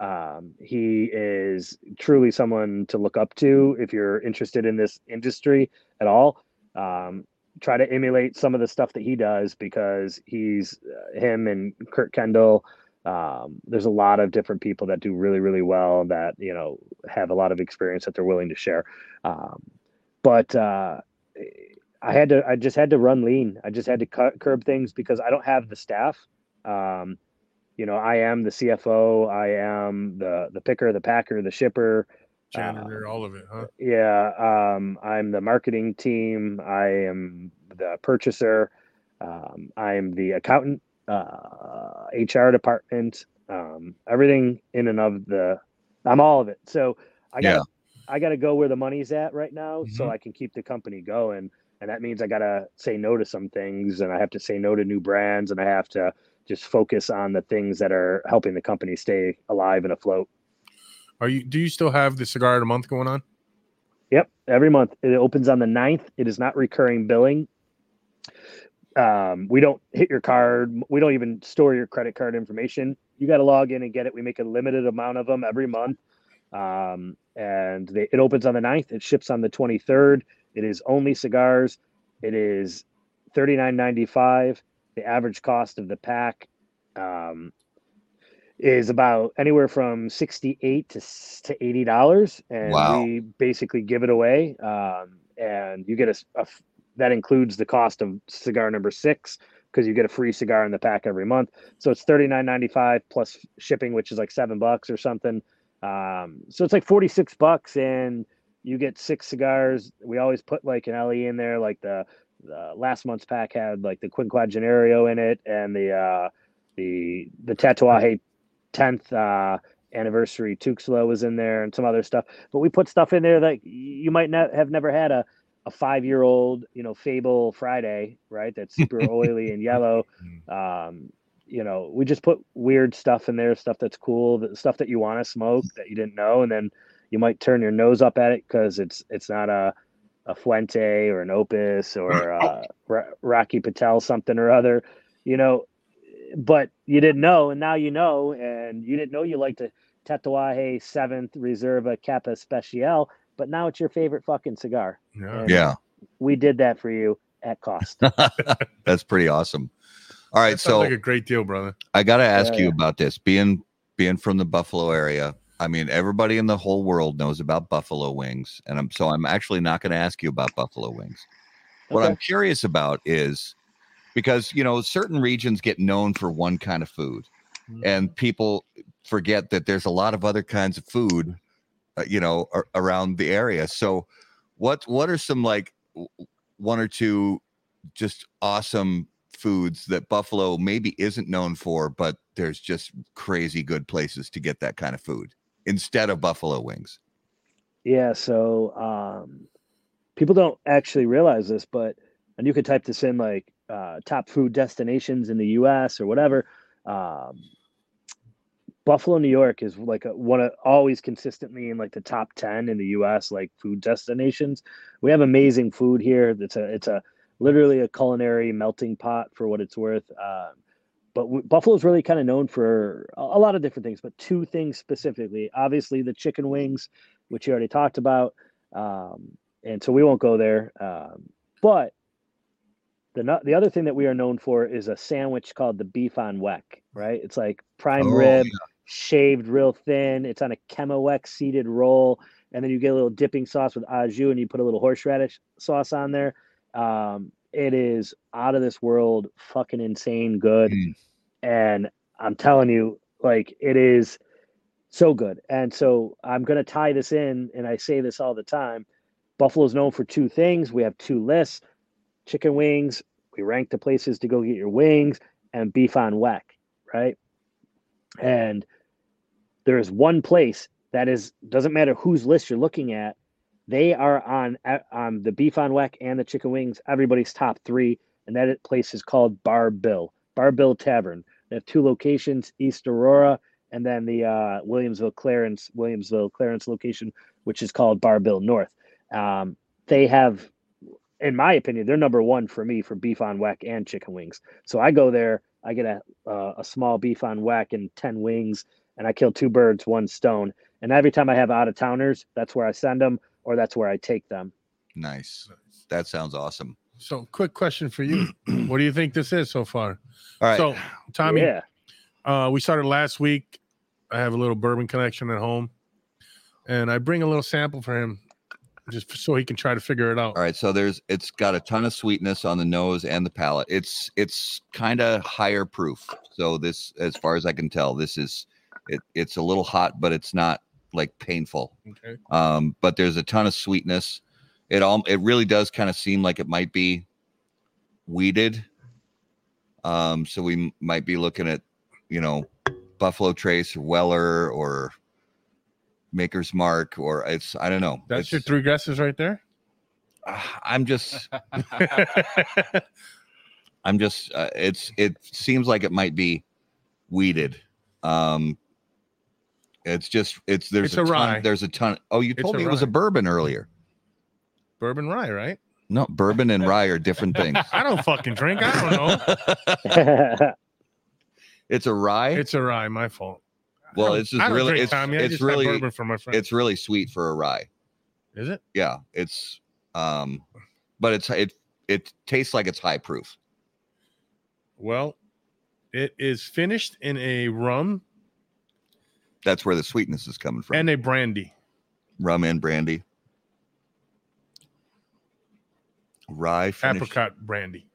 Um, he is truly someone to look up to if you're interested in this industry at all. Um, try to emulate some of the stuff that he does because he's uh, him and Kurt Kendall. Um, there's a lot of different people that do really, really well that you know have a lot of experience that they're willing to share. Um, but uh, I had to. I just had to run lean. I just had to cut curb things because I don't have the staff. Um, you know, I am the CFO. I am the the picker, the packer, the shipper. Janitor, all of it, huh? Yeah, um, I'm the marketing team. I am the purchaser. Um, I'm the accountant, uh, HR department, um, everything in and of the. I'm all of it. So I got Yeah. to I got to go where the money's at right now, so Mhm. I can keep the company going. And that means I got to say no to some things, and I have to say no to new brands, and I have to just focus on the things that are helping the company stay alive and afloat. Are you? Do you still have the cigar of the month going on? Yep, every month it opens on the 9th. It is not recurring billing. Um, we don't hit your card. We don't even store your credit card information. You got to log in and get it. We make a limited amount of them every month. Um, and they, it opens on the 9th. It ships on the 23rd. It is only cigars. It is $39.95. The average cost of the pack um, is about anywhere from 68 to, to $80. And Wow. we basically give it away. Um, and you get a that includes the cost of cigar number six because you get a free cigar in the pack every month. So it's thirty nine ninety five plus shipping, which is like seven bucks or something. Um, so it's like forty six bucks, and you get six cigars. We always put like an LE in there, like the the last month's pack had like the Quinquagenario in it, and the uh, the the Tatuaje tenth uh, anniversary Tuxla was in there, and some other stuff. But we put stuff in there that you might not have never had a a five year old, you know, Fable Friday, right? That's super oily and yellow. Um, you know, we just put weird stuff in there, stuff that's cool, the stuff that you want to smoke that you didn't know, and then you might turn your nose up at it because it's it's not a a Fuente or an Opus or uh, Ra- Rocky Patel something or other, you know. But you didn't know, and now you know, and you didn't know you liked a Tatuaje Seventh Reserva Capa Special, but now it's your favorite fucking cigar. Yeah. Yeah. we did that for you at cost. That's pretty awesome. All right, That so like a great deal, brother. I got to ask Yeah, you about this. Being being from the Buffalo area, I mean, everybody in the whole world knows about buffalo wings, and I'm so I'm actually not going to ask you about buffalo wings. What I'm curious about is because you know certain regions get known for one kind of food, Mhm. and people forget that there's a lot of other kinds of food, uh, you know, ar- around the area. So, what what are some like one or two just awesome foods that Buffalo maybe isn't known for, but there's just crazy good places to get that kind of food instead of buffalo wings. Yeah, so um, people don't actually realize this, but and you could type this in like uh, top food destinations in the U.S. or whatever. Um, Buffalo, New York is like a, one of always consistently in like the top ten in the U.S. like food destinations. We have amazing food here. It's a it's a literally a culinary melting pot for what it's worth. Um, but w- Buffalo is really kind of known for a, a lot of different things, but two things specifically. Obviously, the chicken wings which you already talked about. Um, and so we won't go there. Um, but the the other thing that we are known for is a sandwich called the beef on weck, right? It's like prime Oh, rib, shaved real thin. It's on a kummelweck seeded roll, and then you get a little dipping sauce with au jus, and you put a little horseradish sauce on there. Um, it is out of this world, fucking insane good, Mm. and I'm telling you, like it is so good. And so I'm going to tie this in, and I say this all the time. Buffalo's known for two things. We have two lists: chicken wings. We rank the places to go get your wings, and beef on weck, right? And there is one place that is doesn't matter whose list you're looking at. They are on on the beef on weck and the chicken wings. Everybody's top three, and that place is called Bar Bill. Bar Bill Tavern. They have two locations: East Aurora and then the uh, Williamsville Clarence Williamsville Clarence location, which is called Bar Bill North. Um, they have, in my opinion, they're number one for me for beef on weck and chicken wings. So I go there, I get a uh, a small beef on weck and ten wings, and I kill two birds, one stone. And every time I have out of towners, that's where I send them, or that's where I take them. Nice. That sounds awesome. So, quick question for you: What do you think this is so far? All right. So, Tommy, yeah, uh, we started last week. I have a little bourbon connection at home, and I bring a little sample for him. just so he can try to figure it out. All right, so there's it's got a ton of sweetness on the nose and the palate. It's it's kind of higher proof. So this, as far as I can tell, this is it. It's a little hot, but it's not like painful. Okay. Um, but there's a ton of sweetness. It all it really does kind of seem like it might be wheated. Um, so we might be looking at, you know, Buffalo Trace or Weller or Maker's Mark or it's I don't know. That's your three guesses right there. Ah, I'm just I'm just uh, it's it seems like it might be wheated. Um it's just it's there's It's a, a ton, there's a ton. Oh, you told a me it was a bourbon earlier. Bourbon rye, right? No, bourbon and rye are different things. I don't fucking drink. I don't know. it's a rye. It's a rye. My fault. Well, it's just really it's Tommy. It's just really bourbon for my friend. it's really sweet for a rye. Is it? Yeah, it's um but it's it it tastes like it's high proof. Well, it is finished in a rum That's where the sweetness is coming from. and a brandy. rum and brandy. Rye finished. Apricot brandy.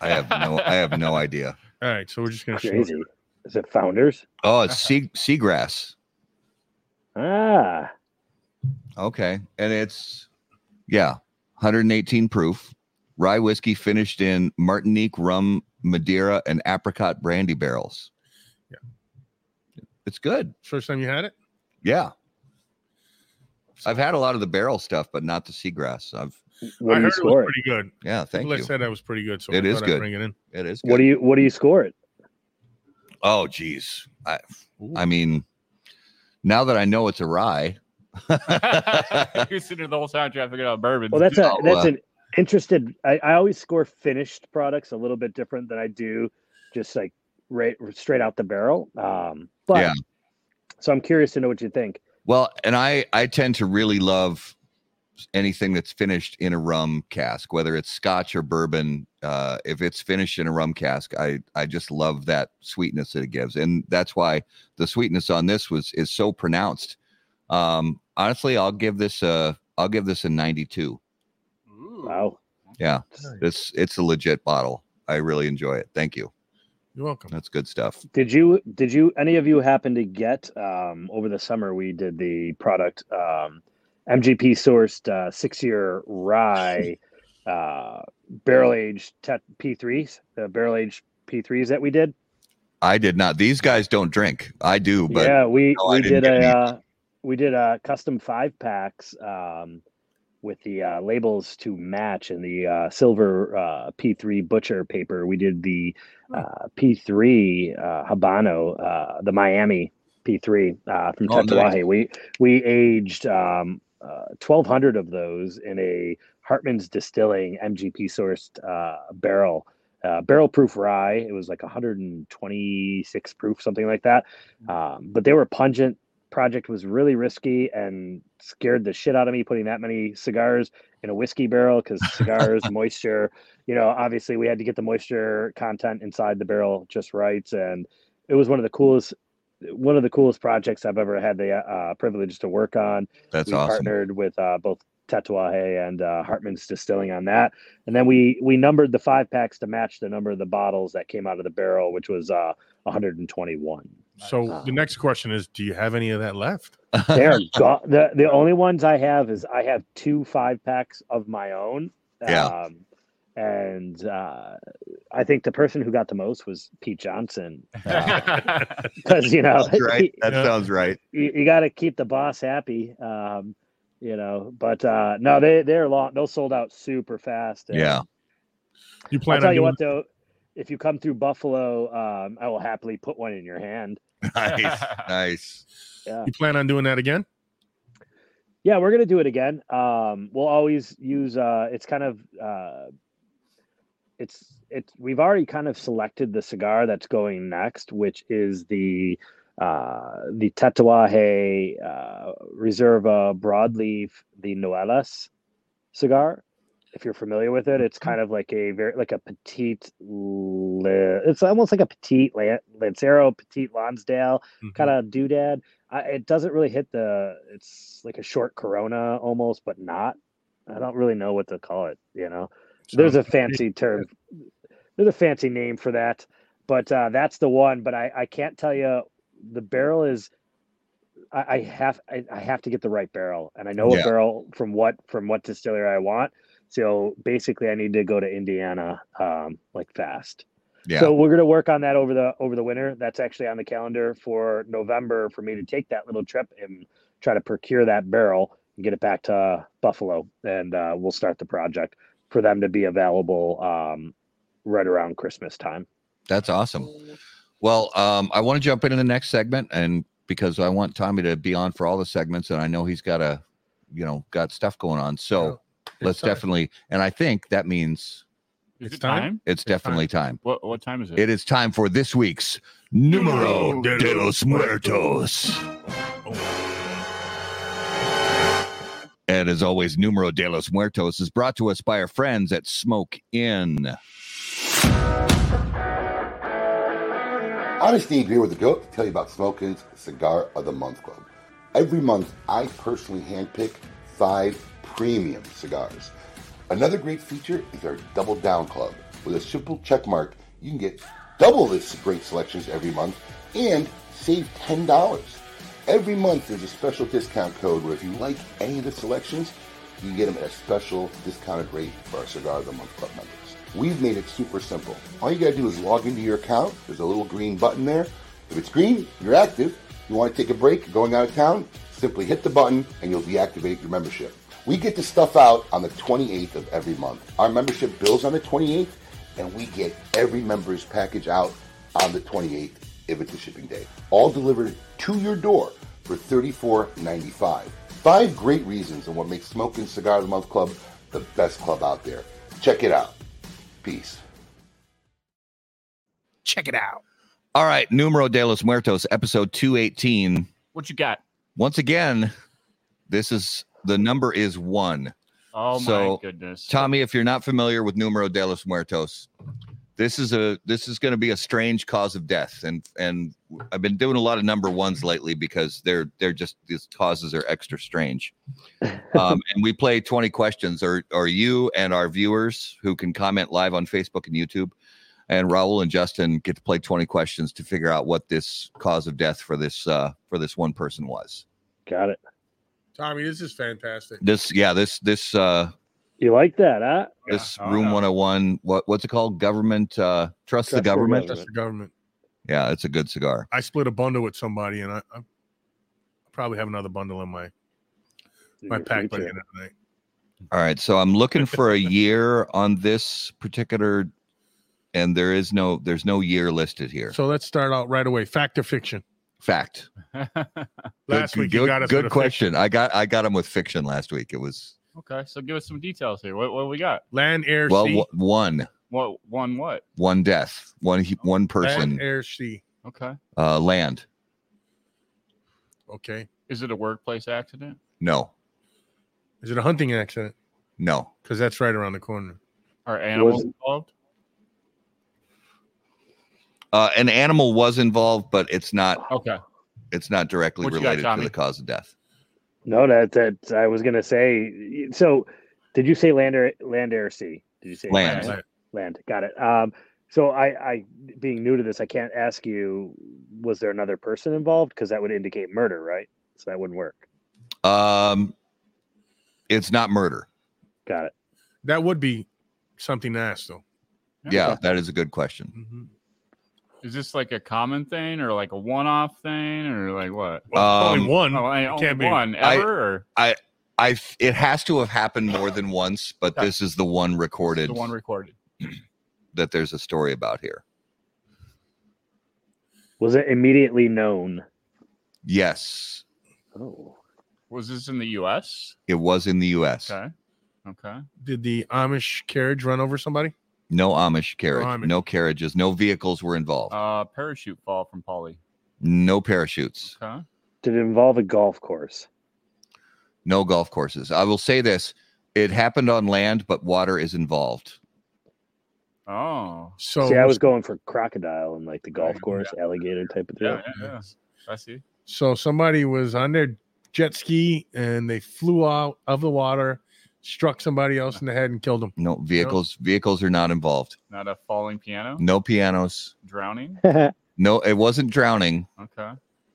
I have no I have no idea. All right, so we're just gonna show Crazy. you. Is it Founders? Oh, it's sea seagrass. Ah, Okay. And it's yeah, 118 proof. Rye whiskey finished in Martinique rum, Madeira, and apricot brandy barrels. Yeah. It's good. First time you had it? Yeah. I've had a lot of the Barrell stuff, but not the seagrass. I've what I do you heard it was it? pretty good. yeah, thank People you. said that was pretty good, so It I is thought I'd good. Bring it in. It is good. What do you What do you score it? oh geez. I Ooh. I mean, now that I know it's a rye, You're sitting there the whole time trying to figure out bourbon. Well, that's a Oh, that's uh, an interested. I, I always score finished products a little bit different than I do just like right straight out the barrel. Um, but Yeah. so I'm curious to know what you think. Well, and I I tend to really love anything that's finished in a rum cask, whether it's Scotch or bourbon. Uh, if it's finished in a rum cask, I I just love that sweetness that it gives, and that's why the sweetness on this was is so pronounced. Um, honestly, I'll give this a I'll give this a 92. Wow. Yeah, it's it's a legit bottle. I really enjoy it. Thank you. You're welcome. That's good stuff. Did you did you any of you happen to get um, over the summer we did the product um, MGP sourced uh, six year rye uh, barrel aged P3s the barrel aged P3s that we did. I did not. These guys don't drink. I do, but yeah, we no, I we didn't did get a uh, we did a custom five packs um, with the uh, labels to match and the uh, silver uh, P3 butcher paper. We did the uh, P3 uh, Habano, uh, the Miami P3 uh, from Oh, nice. We we aged um, uh, 1,200 of those in a Hartman's Distilling MGP sourced uh, barrel. Uh, barrel proof rye. It was like 126 proof, something like that. Um, but they were pungent. Project was really risky and scared the shit out of me putting that many cigars in a whiskey barrel because cigars, moisture. You know, obviously we had to get the moisture content inside the barrel just right, and it was one of the coolest. One of the coolest projects I've ever had the uh, privilege to work on that's we awesome. partnered with uh, both Tatuaje and uh, Hartman's Distilling on that, and then we we numbered the five packs to match the number of the bottles that came out of the barrel, which was uh, 121. So Nice. the next question is, do you have any of that left? They are go- the the only ones I have is I have two five packs of my own. Yeah. Um, and uh, I think the person who got the most was Pete Johnson because you know That's right. That Yeah. sounds right. you, you got to keep the boss happy. Um, you know, but uh, no, they they're long. Those sold out super fast. and Yeah. You plan? I'll plan tell on you doing what though, if you come through Buffalo, um, I will happily put one in your hand. Nice. nice. Yeah, you plan on doing that again? yeah, we're gonna do it again. Um, we'll always use. Uh, it's kind of. Uh, it's it's we've already kind of selected the cigar that's going next, which is the uh, the Tatuaje uh, Reserva broadleaf, the Noellas cigar. if you're familiar with it. It's kind of like a very like a petite. It's almost like a petite Lancero, petite Lonsdale Mhm. kind of doodad. I, it doesn't really hit the. It's like a short Corona almost, but not. I don't really know what to call it. You know, there's a fancy term. There's a fancy name for that, but uh, that's the one. But I, I can't tell you. The barrel is. I, I have I, I have to get the right barrel, and I know Yeah. a barrel from what from what distillery I want. So basically, I need to go to Indiana, um, like fast. Yeah. So we're gonna work on that over the over the winter. That's actually on the calendar for November for me to take that little trip and try to procure that barrel and get it back to Buffalo, and uh, we'll start the project for them to be available um, right around Christmas time. That's awesome. Well, um, I want to jump into the next segment, and because I want Tommy to be on for all the segments, and I know he's got a, you know, got stuff going on. So It's let's time. definitely, and I think that means Is It's time? time? it's definitely time. What what time is it? It is time for this week's Numero de los Muertos. And as always, Numero de los Muertos is brought to us by our friends at Smoke Inn. I'm Steve here with the GOAT to tell you about Smoke Inn's Cigar of the Month Club. Every month, I personally handpick five premium cigars. Another great feature is our Double Down Club. With a simple check mark, you can get double this great selections every month and save $10. Every month, there's a special discount code where if you like any of the selections, you can get them at a special discounted rate for our Cigar of the Month Club members. We've made it super simple. All you gotta do is log into your account. There's a little green button there. If it's green, you're active. You want to take a break, going out of town, simply hit the button and you'll deactivate your membership. We get the stuff out on the 28th of every month. Our membership bills on the 28th, and we get every member's package out on the 28th if it's a shipping day. All delivered to your door for $34.95. Five great reasons on what makes Smoke Inn Cigar of the Month Club the best club out there. Check it out. Peace. Check it out. All right, Numero de los Muertos, episode 218. what you got? Once again, this is the number is one. Oh So, my goodness. Tommy, if you're not familiar with Numero de los Muertos, this is a this is going to be a strange cause of death, and and I've been doing a lot of number ones lately because they're they're just these causes are extra strange. Um, and we play 20 questions, or or you and our viewers who can comment live on Facebook and YouTube, and Raul and Justin get to play 20 questions to figure out what this cause of death for this uh, for this one person was. Got it. Tommy, this is fantastic. This yeah this this uh, You like that, huh? this Yeah, oh, room no. 101 what what's it called government uh trust, the Trust the government That's the government. yeah it's a good cigar I split a bundle with somebody, and I, I probably have another bundle in my my pack by the end of the night. all right so i'm looking for a year on this particular and there is no there's no year listed here So let's start out right away. Fact or fiction? fact Last good, week good, you got us good with a question i got i got him with fiction last week it was okay, so give us some details here. What what we got? Land, air, well sea. w- one What one what? one death one he- one person Land, air, sea. Okay. uh land Okay. Is it a workplace accident? no Is it a hunting accident? no Because that's right around the corner. Are animals it- involved? uh an animal was involved but it's not Okay. it's not directly What you got, related to the cause of death No, that that I was gonna say. So, did you say land or land air sea? Did you say Land. Land. Land. Got it. Um. So I, I, being new to this, I can't ask you. Was there another person involved? Because that would indicate murder, right? So that wouldn't work. um it's not murder Got it. That would be something to ask, though. yeah that is a good question Mhm. Is this like a common thing or like a one-off thing or like what? Well, Um, only one. Oh, I, only can't be- one I- ever or I f- it has to have happened more than once, but Okay. this is the one recorded the one recorded? that there's a story about here. Was it immediately known? Yes, Oh, Was this in the U.S.? it was in the U.S. Okay. Okay. Did the Amish carriage run over somebody? No Amish carriage, Amish. no carriages, no vehicles were involved, Uh, parachute fall from Polly. no parachutes, Okay. did it involve a golf course? no golf courses. I will say this: It happened on land, but water is involved. Oh, So See, I was going for crocodile and like the golf Yeah. course, alligator type of thing. yeah, yeah, yeah. I see. So somebody was on their jet ski and they flew out of the water, struck somebody else in the head and killed them. No vehicles. Vehicles are not involved. Not a falling piano, No pianos. drowning. No, it wasn't drowning, Okay.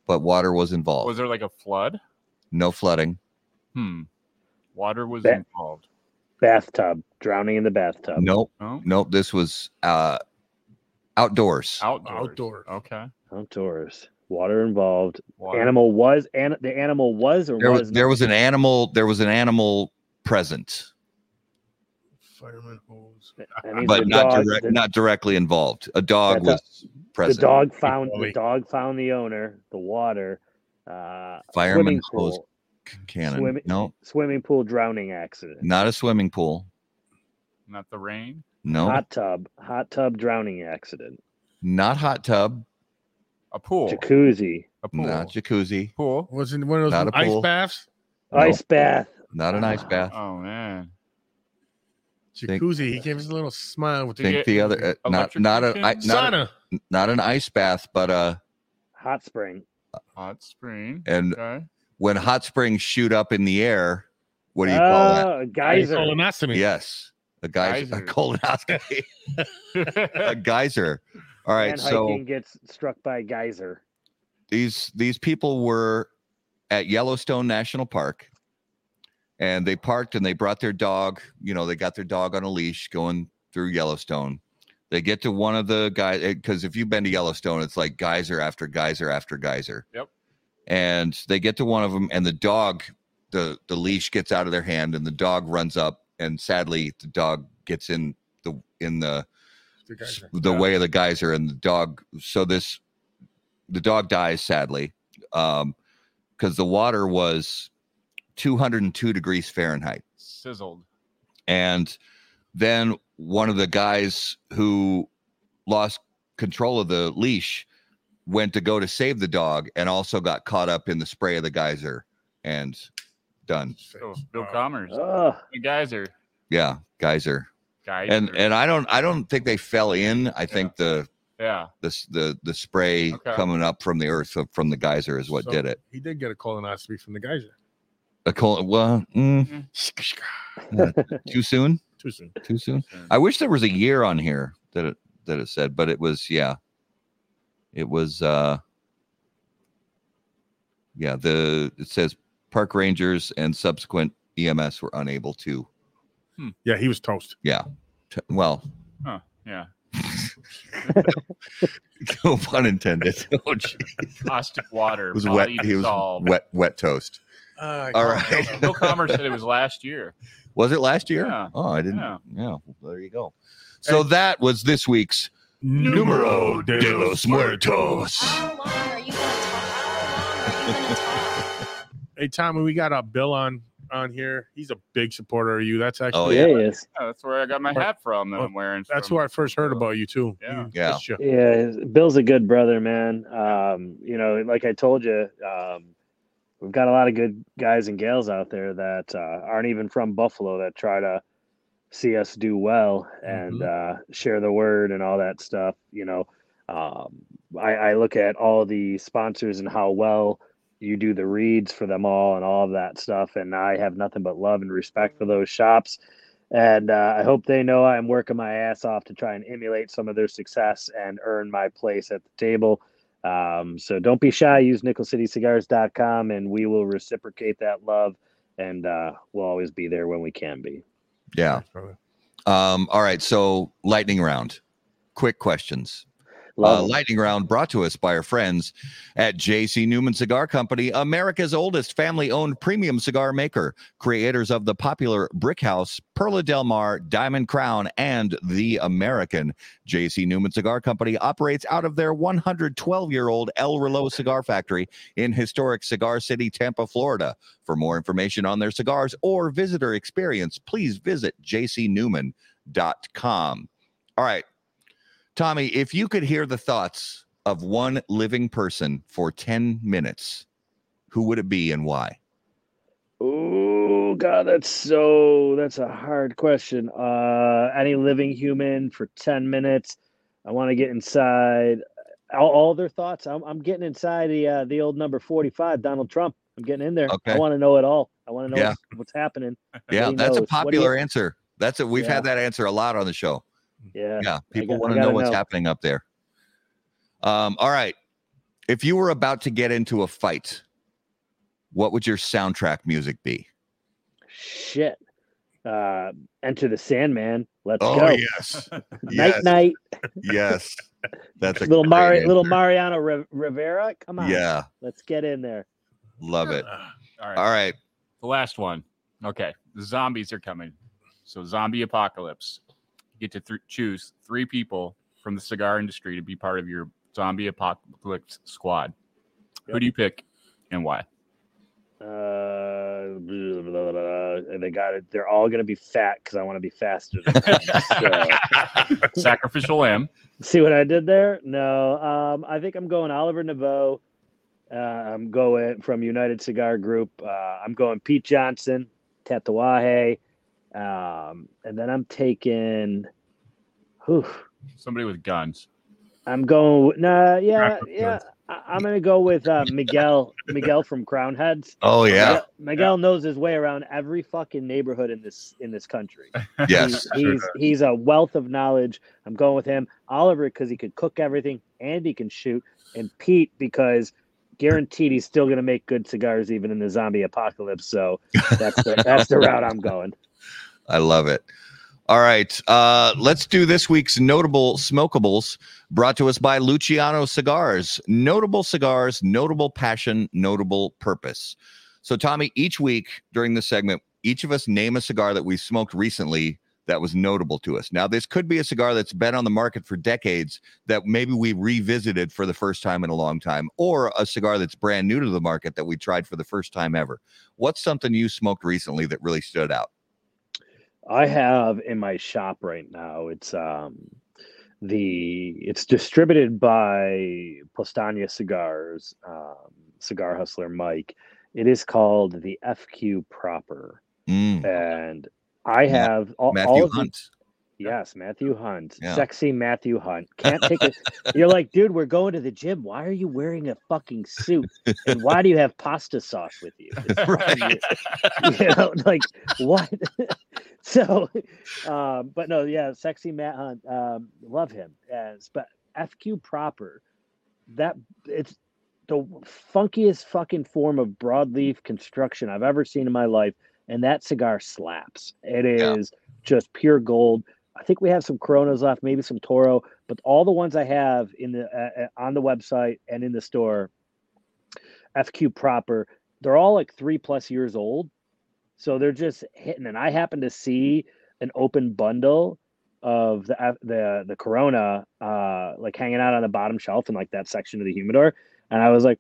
but water was involved. Was there like a flood? no flooding. Hmm. Water was Ba- involved. bathtub, drowning in the bathtub. Nope. Oh, Nope. This was uh outdoors. outdoors. Outdoors. Okay. Outdoors, water involved. Water. Animal was and the animal was or There was was there was an animal. There was an animal present, Fireman hose. But not dog- direct, the- not directly involved. A dog was a- was the dog found the dog found the owner, the water, uh, swimming Fireman's hose pool, cannon. swimming- No, swimming pool drowning accident, not a swimming pool. Not the rain. No, hot tub, hot tub drowning accident, not hot tub. A pool. jacuzzi, A pool. Not jacuzzi. pool. Wasn't one of those ice pool. baths? No. ice bath. Not an ice bath. Oh man. Think- Jacuzzi. He gave us a little smile with To the the other. Uh, not not a I- not, a- sauna. not an ice bath, but a hot spring. hot spring. and Okay. when hot springs shoot up in the air, what do you call that? Oh, geyser. Colonostomy. Yes, a geyser, a Geyser. colonoscopy, a geyser. All right, and so hiking gets struck by a geyser. these these people were at Yellowstone National Park and they parked and they brought their dog, you know, they got their dog on a leash going through Yellowstone. They get to one of the guys because if you've been to Yellowstone, it's like geyser after geyser after geyser. Yep. And they get to one of them and the dog the the leash gets out of their hand and the dog runs up and sadly the dog gets in the in the The the way of the geyser and the dog so this the dog dies sadly um because the water was 202 degrees fahrenheit Sizzled. and then one of the guys who lost control of the leash went to go to save the dog and also got caught up in the spray of the geyser and done Oh, Bill Wow. Commerce. Oh, The geyser. yeah geyser Geyser. and and i don't i don't think they fell in i think the yeah. the the the spray Okay. coming up from the earth uh, from the geyser is what So did it. He did get a colonoscopy from the geyser. A col- well, mm, too soon. Too soon. Too soon. I wish there was a year on here that it that it said, but it was yeah. It was uh yeah, the it says park rangers and subsequent EMS were unable to Yeah, he was toast. t- well, Yeah. no pun intended. Oh, gee. Caustic water. it was wet. body He was dissolved. wet wet toast. Uh, All Bill, right. Bill Commerce said it was last year. Was it last year? Yeah. Oh, I didn't. Yeah. Yeah. well, there you go. So that was this week's Numero de los Muertos. How long are you gonna talk? How long are you gonna talk? Hey, Tommy, we got a Bill on on here. He's a big supporter of you. That's actually Oh, yeah, yeah. he is. Yeah, that's where I got my hat from that or- I'm wearing. that's from- who I first heard about you too. Yeah. Yeah. Yeah, Bill's a good brother, man. Um, you know, like I told you, um, we've got a lot of good guys and gals out there that uh, aren't even from Buffalo that try to see us do well and uh, share the word and all that stuff. You know, um, I, I look at all the sponsors and how well you do the reads for them all and all of that stuff, and I have nothing but love and respect for those shops. And uh, I hope they know I'm working my ass off to try and emulate some of their success and earn my place at the table. Um, so don't be shy. Use nickelcitycigars.com and we will reciprocate that love. And uh, we'll always be there when we can be. Yeah. Um, all right. So lightning round. Quick questions. Uh, lightning round brought to us by our friends at JC Newman Cigar Company, America's oldest family owned premium cigar maker, creators of the popular Brick House, Perla Del Mar, Diamond Crown, and The American. JC Newman Cigar Company operates out of their 112 year old El Reloj cigar factory in historic Cigar City, Tampa, Florida. For more information on their cigars or visitor experience, please visit jcnewman.com. All right. Tommy, if you could hear the thoughts of one living person for 10 minutes, who would it be and why? Oh god, that's so that's a hard question. Uh any living human for 10 minutes. I want to get inside all, all their thoughts. I'm, I'm getting inside the uh, the old number 45, Donald Trump. I'm getting in there. Okay. I want to know it all. I want to know Yeah. what's, what's happening. Yeah, that's a knows. What do you- popular answer. That's it. We've Yeah. had that answer a lot on the show. Yeah. Yeah, people want to know what's know. happening up there. Um, all right. If you were about to get into a fight, what would your soundtrack music be? Shit. Uh Enter the Sandman. Let's Oh go. yes, Night yes, night. yes. That's a Little Mari- little Mariano Ri- Rivera. Come on. Yeah, Let's get in there. love it. All right. All right. The last one. Okay. The zombies are coming. So, zombie apocalypse. Get to th- choose three people from the cigar industry to be part of your zombie apocalypse squad. Who do you pick and why? Uh, blah, blah, blah, they got it. They're all gonna be fat because I want to be faster. Than them. So, Sacrificial lamb. see what I did there? No. Um, I think I'm going Oliver Naveau. Uh, I'm going from United Cigar Group. Uh, I'm going Pete Johnson, Tatuaje, um, and then I'm taking. Whew, Somebody with guns. I'm going. Nah, yeah, yeah. I, I'm gonna go with uh, Miguel. Miguel from Crowned Heads. Oh yeah, Miguel, Miguel knows his way around every fucking neighborhood in this in this country. yes. He- he's he's a wealth of knowledge. I'm going with him. Oliver because he could cook everything and he can shoot, and Pete because guaranteed he's still gonna make good cigars even in the zombie apocalypse. So that's the that's the route I'm going. I love it. All right. Uh, let's do this week's notable smokables brought to us by Luciano Cigars. Notable cigars, notable passion, notable purpose. So, Tommy, each week during the segment, each of us name a cigar that we smoked recently that was notable to us. Now, this could be a cigar that's been on the market for decades that maybe we revisited for the first time in a long time, or a cigar that's brand new to the market that we tried for the first time ever. What's something you smoked recently that really stood out? I have in my shop right now. It's um the it's distributed by Powstanie Cigars, um, Cigar Hustler Mike. It is called the FQ Proper, Mm, and I have all, all Matthew of the- Hunt. Yes, Matthew Hunt, Yeah. sexy Matthew Hunt. Can't take it. You're like, dude, we're going to the gym. Why are you wearing a fucking suit? And why do you have pasta sauce with you? Fucking- you know, like what? so, um, but no, yeah, sexy Matt Hunt, um, love him. Yes, but FQ proper, that it's the funkiest fucking form of broadleaf construction I've ever seen in my life, and that cigar slaps. It is Yeah. just pure gold. I think we have some Coronas left, maybe some Toro, but all the ones I have in the uh, uh, on the website and in the store, FQ proper, they're all like three plus years old. So they're just hitting. And I happen to see an open bundle of the the the Corona, uh, like hanging out on the bottom shelf in like that section of the humidor, and I was like,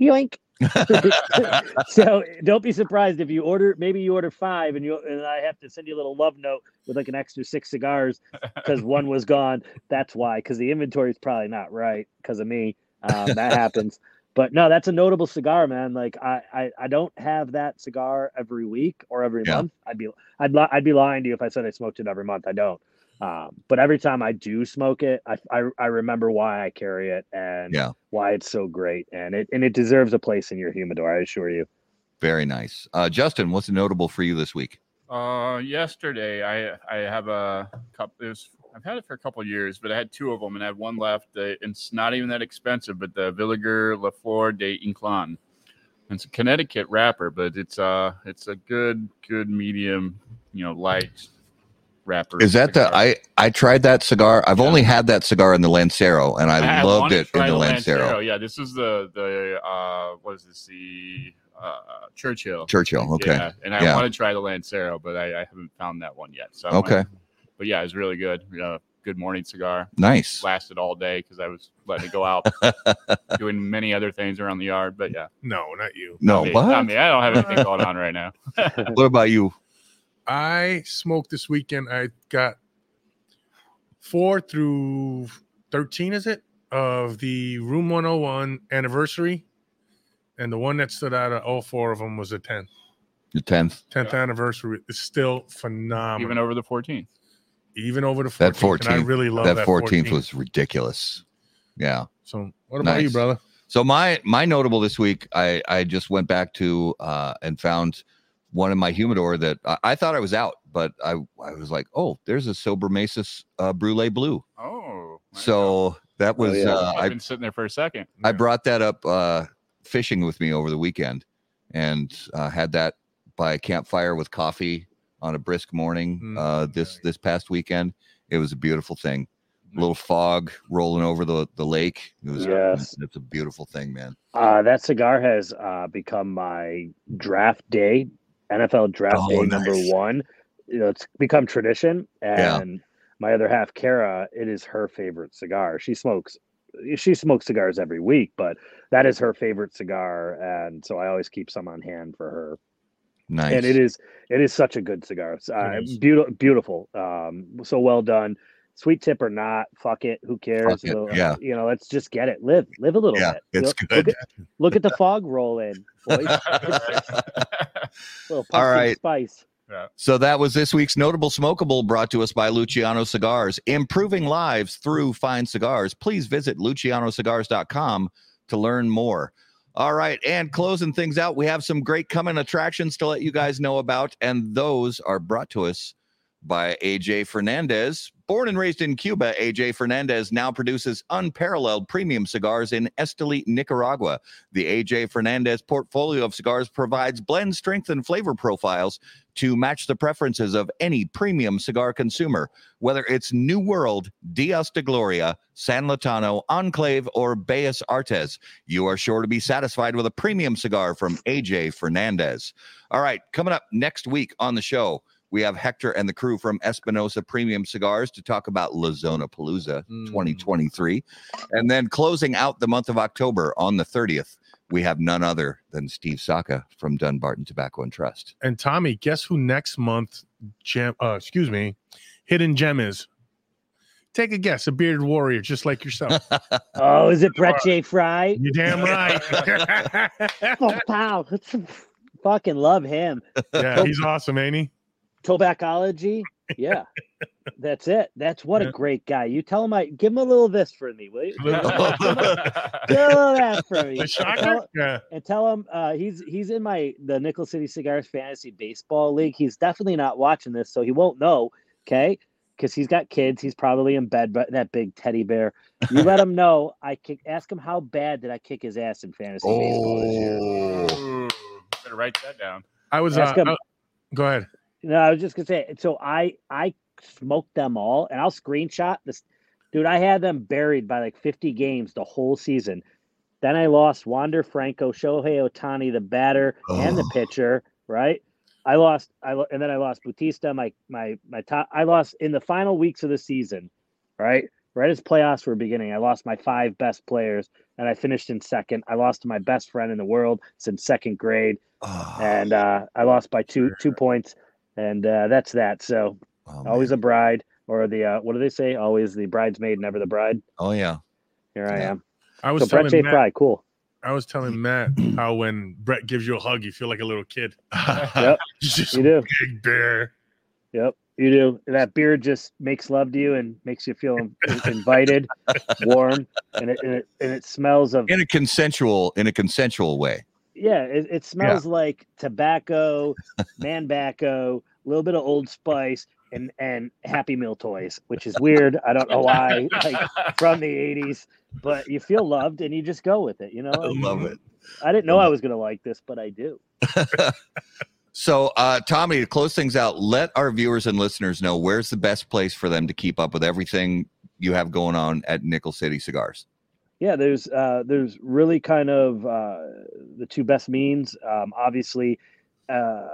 yoink. so don't be surprised if you order. Maybe you order five, and you and I have to send you a little love note with like an extra six cigars because one was gone. That's why. Because the inventory is probably not right because of me. Um, that happens. But no, that's a notable cigar, man. Like I, I, I don't have that cigar every week or every Yeah. month. I'd be, I'd, li- I'd be lying to you if I said I smoked it every month. I don't. Um, but every time I do smoke it, I, I, I remember why I carry it and Yeah. why it's so great, and it, and it deserves a place in your humidor. I assure you. Very nice. Uh, Justin, what's notable for you this week? Uh, yesterday I I have a cup. It was, I've had it for a couple of years, but I had two of them, and I had one left. Uh, it's not even that expensive, but the Villiger La Flor de Inclán. It's a Connecticut wrapper, but it's uh it's a good good medium, you know, light wrapper. Is that the. I I tried that cigar. I've Yeah. only had that cigar in the Lancero, and I, I loved it in the Lancero. Yeah, this is the the uh what is this the uh Churchill. Churchill. Okay. Yeah, and I Yeah. want to try the Lancero, but I, I haven't found that one yet. So I Okay. But yeah, was really good. Uh, good morning cigar. Nice. Lasted all day because I was letting it go out, doing many other things around the yard. But yeah, No, not you. No, me, what? not me. I don't have anything going on right now. What about you? I smoked this weekend. I got four through 13, is it? Of the Room 101 anniversary. And the one that stood out of all four of them was a 10. The tenth. 10th anniversary is still phenomenal. Even over the 14th. Even over the 14th. That and I 14th really love That that, fourteenth was ridiculous. Yeah. So what about you, brother? So my my notable this week, I I just went back to uh and found one in my humidor that I, I thought I was out, but I I was like, oh, there's a Sobremesas uh, Brulee Blue. Oh. I know. So that was yeah. uh, I've I been sitting there for a second. I brought that up uh fishing with me over the weekend and uh, had that by a campfire with coffee on a brisk morning Mm, uh this nice. this past weekend. It was a beautiful thing. A little fog rolling over the the lake. It was Yes. it's a beautiful thing, man. Uh, that cigar has uh, become my draft day, NFL draft Oh, day number one. You know, it's become tradition. Yeah. And my other half, Kara, it is her favorite cigar. She smokes, she smokes cigars every week, but that is her favorite cigar, and so I always keep some on hand for her. Nice. And it is, it is such a good cigar. It's, Uh, is. beautiful, beautiful. Um, so well done. Sweet tip or not, fuck it. Who cares? It, Little- yeah. You know, let's just get it. Live, live a little Yeah, bit. it's Look- good. Look at, look at the fog roll in, boys. All pumpkin spice. So that was this week's notable smokable brought to us by Luciano Cigars, improving lives through fine cigars. Please visit lucianocigars.com to learn more. All right, and closing things out, we have some great coming attractions to let you guys know about, and those are brought to us by AJ Fernandez. Born and raised in Cuba, AJ Fernandez now produces unparalleled premium cigars in Esteli, Nicaragua. The AJ Fernandez portfolio of cigars provides blend strength and flavor profiles to match the preferences of any premium cigar consumer, whether it's New World, Dias de Gloria, San Lotano, Enclave, or Bellas Artes. You are sure to be satisfied with a premium cigar from AJ Fernandez. All right, coming up next week on the show, we have Hector and the crew from Espinosa Premium Cigars to talk about La Zona Palooza Mm. 2023. And then closing out the month of October on the 30th, we have none other than Steve Saka from Dunbarton Tobacco and Trust. And Tommy, guess who next month gem uh excuse me, hidden gem is? Take a guess, a bearded warrior just like yourself. Oh, is it Brett J. Fry? You're damn right. Oh, wow. Fucking love him. yeah, he's awesome, ain't he? Tobaccology. Yeah. That's it. That's what Yeah. a great guy. You tell him I give him a little this for me, will you? Give him a the little that for me. And shocker? tell, Yeah. and tell him uh, he's he's in my the Nickel City Cigars Fantasy Baseball League. He's definitely not watching this, so he won't know. Okay, because he's got kids. He's probably in bed. But that big teddy bear. You let him know. I kick. Ask him how bad did I kick his ass in fantasy baseball this year. Oh, better write that down. I was uh, him. uh, go ahead. No, I was just gonna say. So I I smoked them all, and I'll screenshot this. Dude, I had them buried by like 50 games the whole season. Then I lost Wander Franco, Shohei Ohtani, the batter and the Oh. pitcher. Right. I lost. I lo- and then I lost Bautista. My my my top. I lost in the final weeks of the season. Right. Right as playoffs were beginning, I lost my five best players, and I finished in second. I lost to my best friend in the world since second grade, oh, and uh, I lost by two two points, and uh, that's that. So oh, always man. a bride or the uh, what do they say always the bridesmaid never the bride oh yeah. here i am I was so brett telling j Matt, fry cool I was telling Matt how when Brett gives you a hug, you feel like a little kid. Yep. Just you do big bear. yep you do that beard just makes love to you and makes you feel invited warm and it, and it and it smells of in a consensual in a consensual way. Yeah it, it smells like tobacco manbacco a little bit of old spice and and happy meal toys which is weird i don't know why like from the 80s but you feel loved and you just go with it you know I love it. i didn't know i was going to like this but i do So, uh, Tommy, to close things out, let our viewers and listeners know where's the best place for them to keep up with everything you have going on at Nickel City Cigars. yeah there's uh there's really kind of uh the two best means. Um obviously uh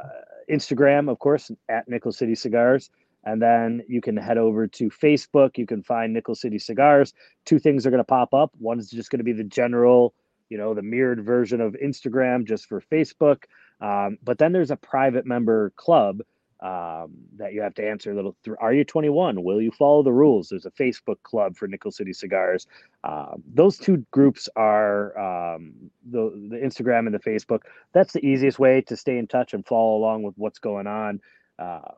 instagram of course at nickel city cigars. And then you can head over to facebook. You can find nickel city cigars. Two things are going to pop up. One is just going to be the general you know the mirrored version of instagram just for facebook. Um, but then there's a private member club um, that you have to answer a little through. Are you 21? Will you follow the rules? There's a Facebook club for Nickel City Cigars. Um, those two groups are um, the the Instagram and the Facebook. That's the easiest way to stay in touch and follow along with what's going on. Uh,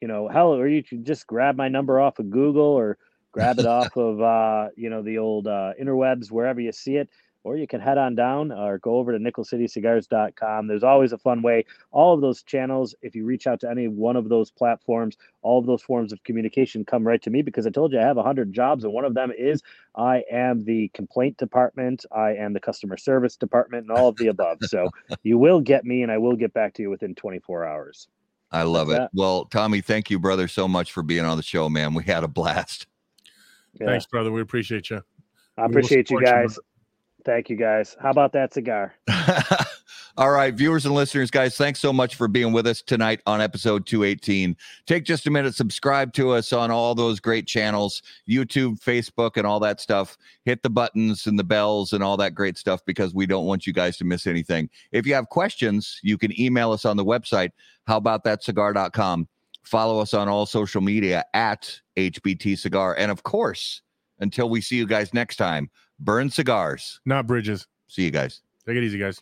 you know, hell, or you can just grab my number off of Google or grab it off of uh, you know the old uh, interwebs wherever you see it or you can head on down or go over to nickelcitycigars.com. There's always a fun way. All of those channels, if you reach out to any one of those platforms, all of those forms of communication come right to me because I told you I have 100 jobs, and one of them is I am the complaint department, I am the customer service department, and all of the above. So you will get me, and I will get back to you within 24 hours. I love That's it. that. Well, Tommy, thank you, brother, so much for being on the show, man. We had a blast. Yeah, Thanks, brother. We appreciate you. I appreciate you support you, guys. Thank you guys. How about that cigar? All right, viewers and listeners, guys, thanks so much for being with us tonight on episode 218. Take just a minute, subscribe to us on all those great channels YouTube, Facebook, and all that stuff. Hit the buttons and the bells and all that great stuff because we don't want you guys to miss anything. If you have questions, you can email us on the website, howaboutthatcigar.com. Follow us on all social media at HBT Cigar. And of course, until we see you guys next time, burn cigars. Not bridges. See you guys. Take it easy, guys.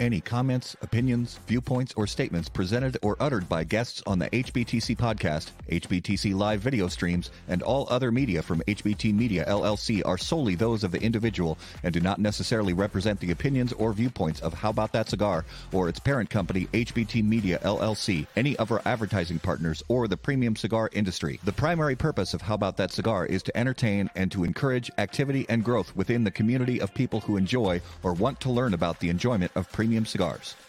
Any comments, opinions, viewpoints, or statements presented or uttered by guests on the HBTC podcast, HBTC live video streams, and all other media from HBT Media LLC are solely those of the individual and do not necessarily represent the opinions or viewpoints of How About That Cigar or its parent company, HBT Media LLC, any of our advertising partners, or the premium cigar industry. The primary purpose of How About That Cigar is to entertain and to encourage activity and growth within the community of people who enjoy or want to learn about the enjoyment of premium cigars.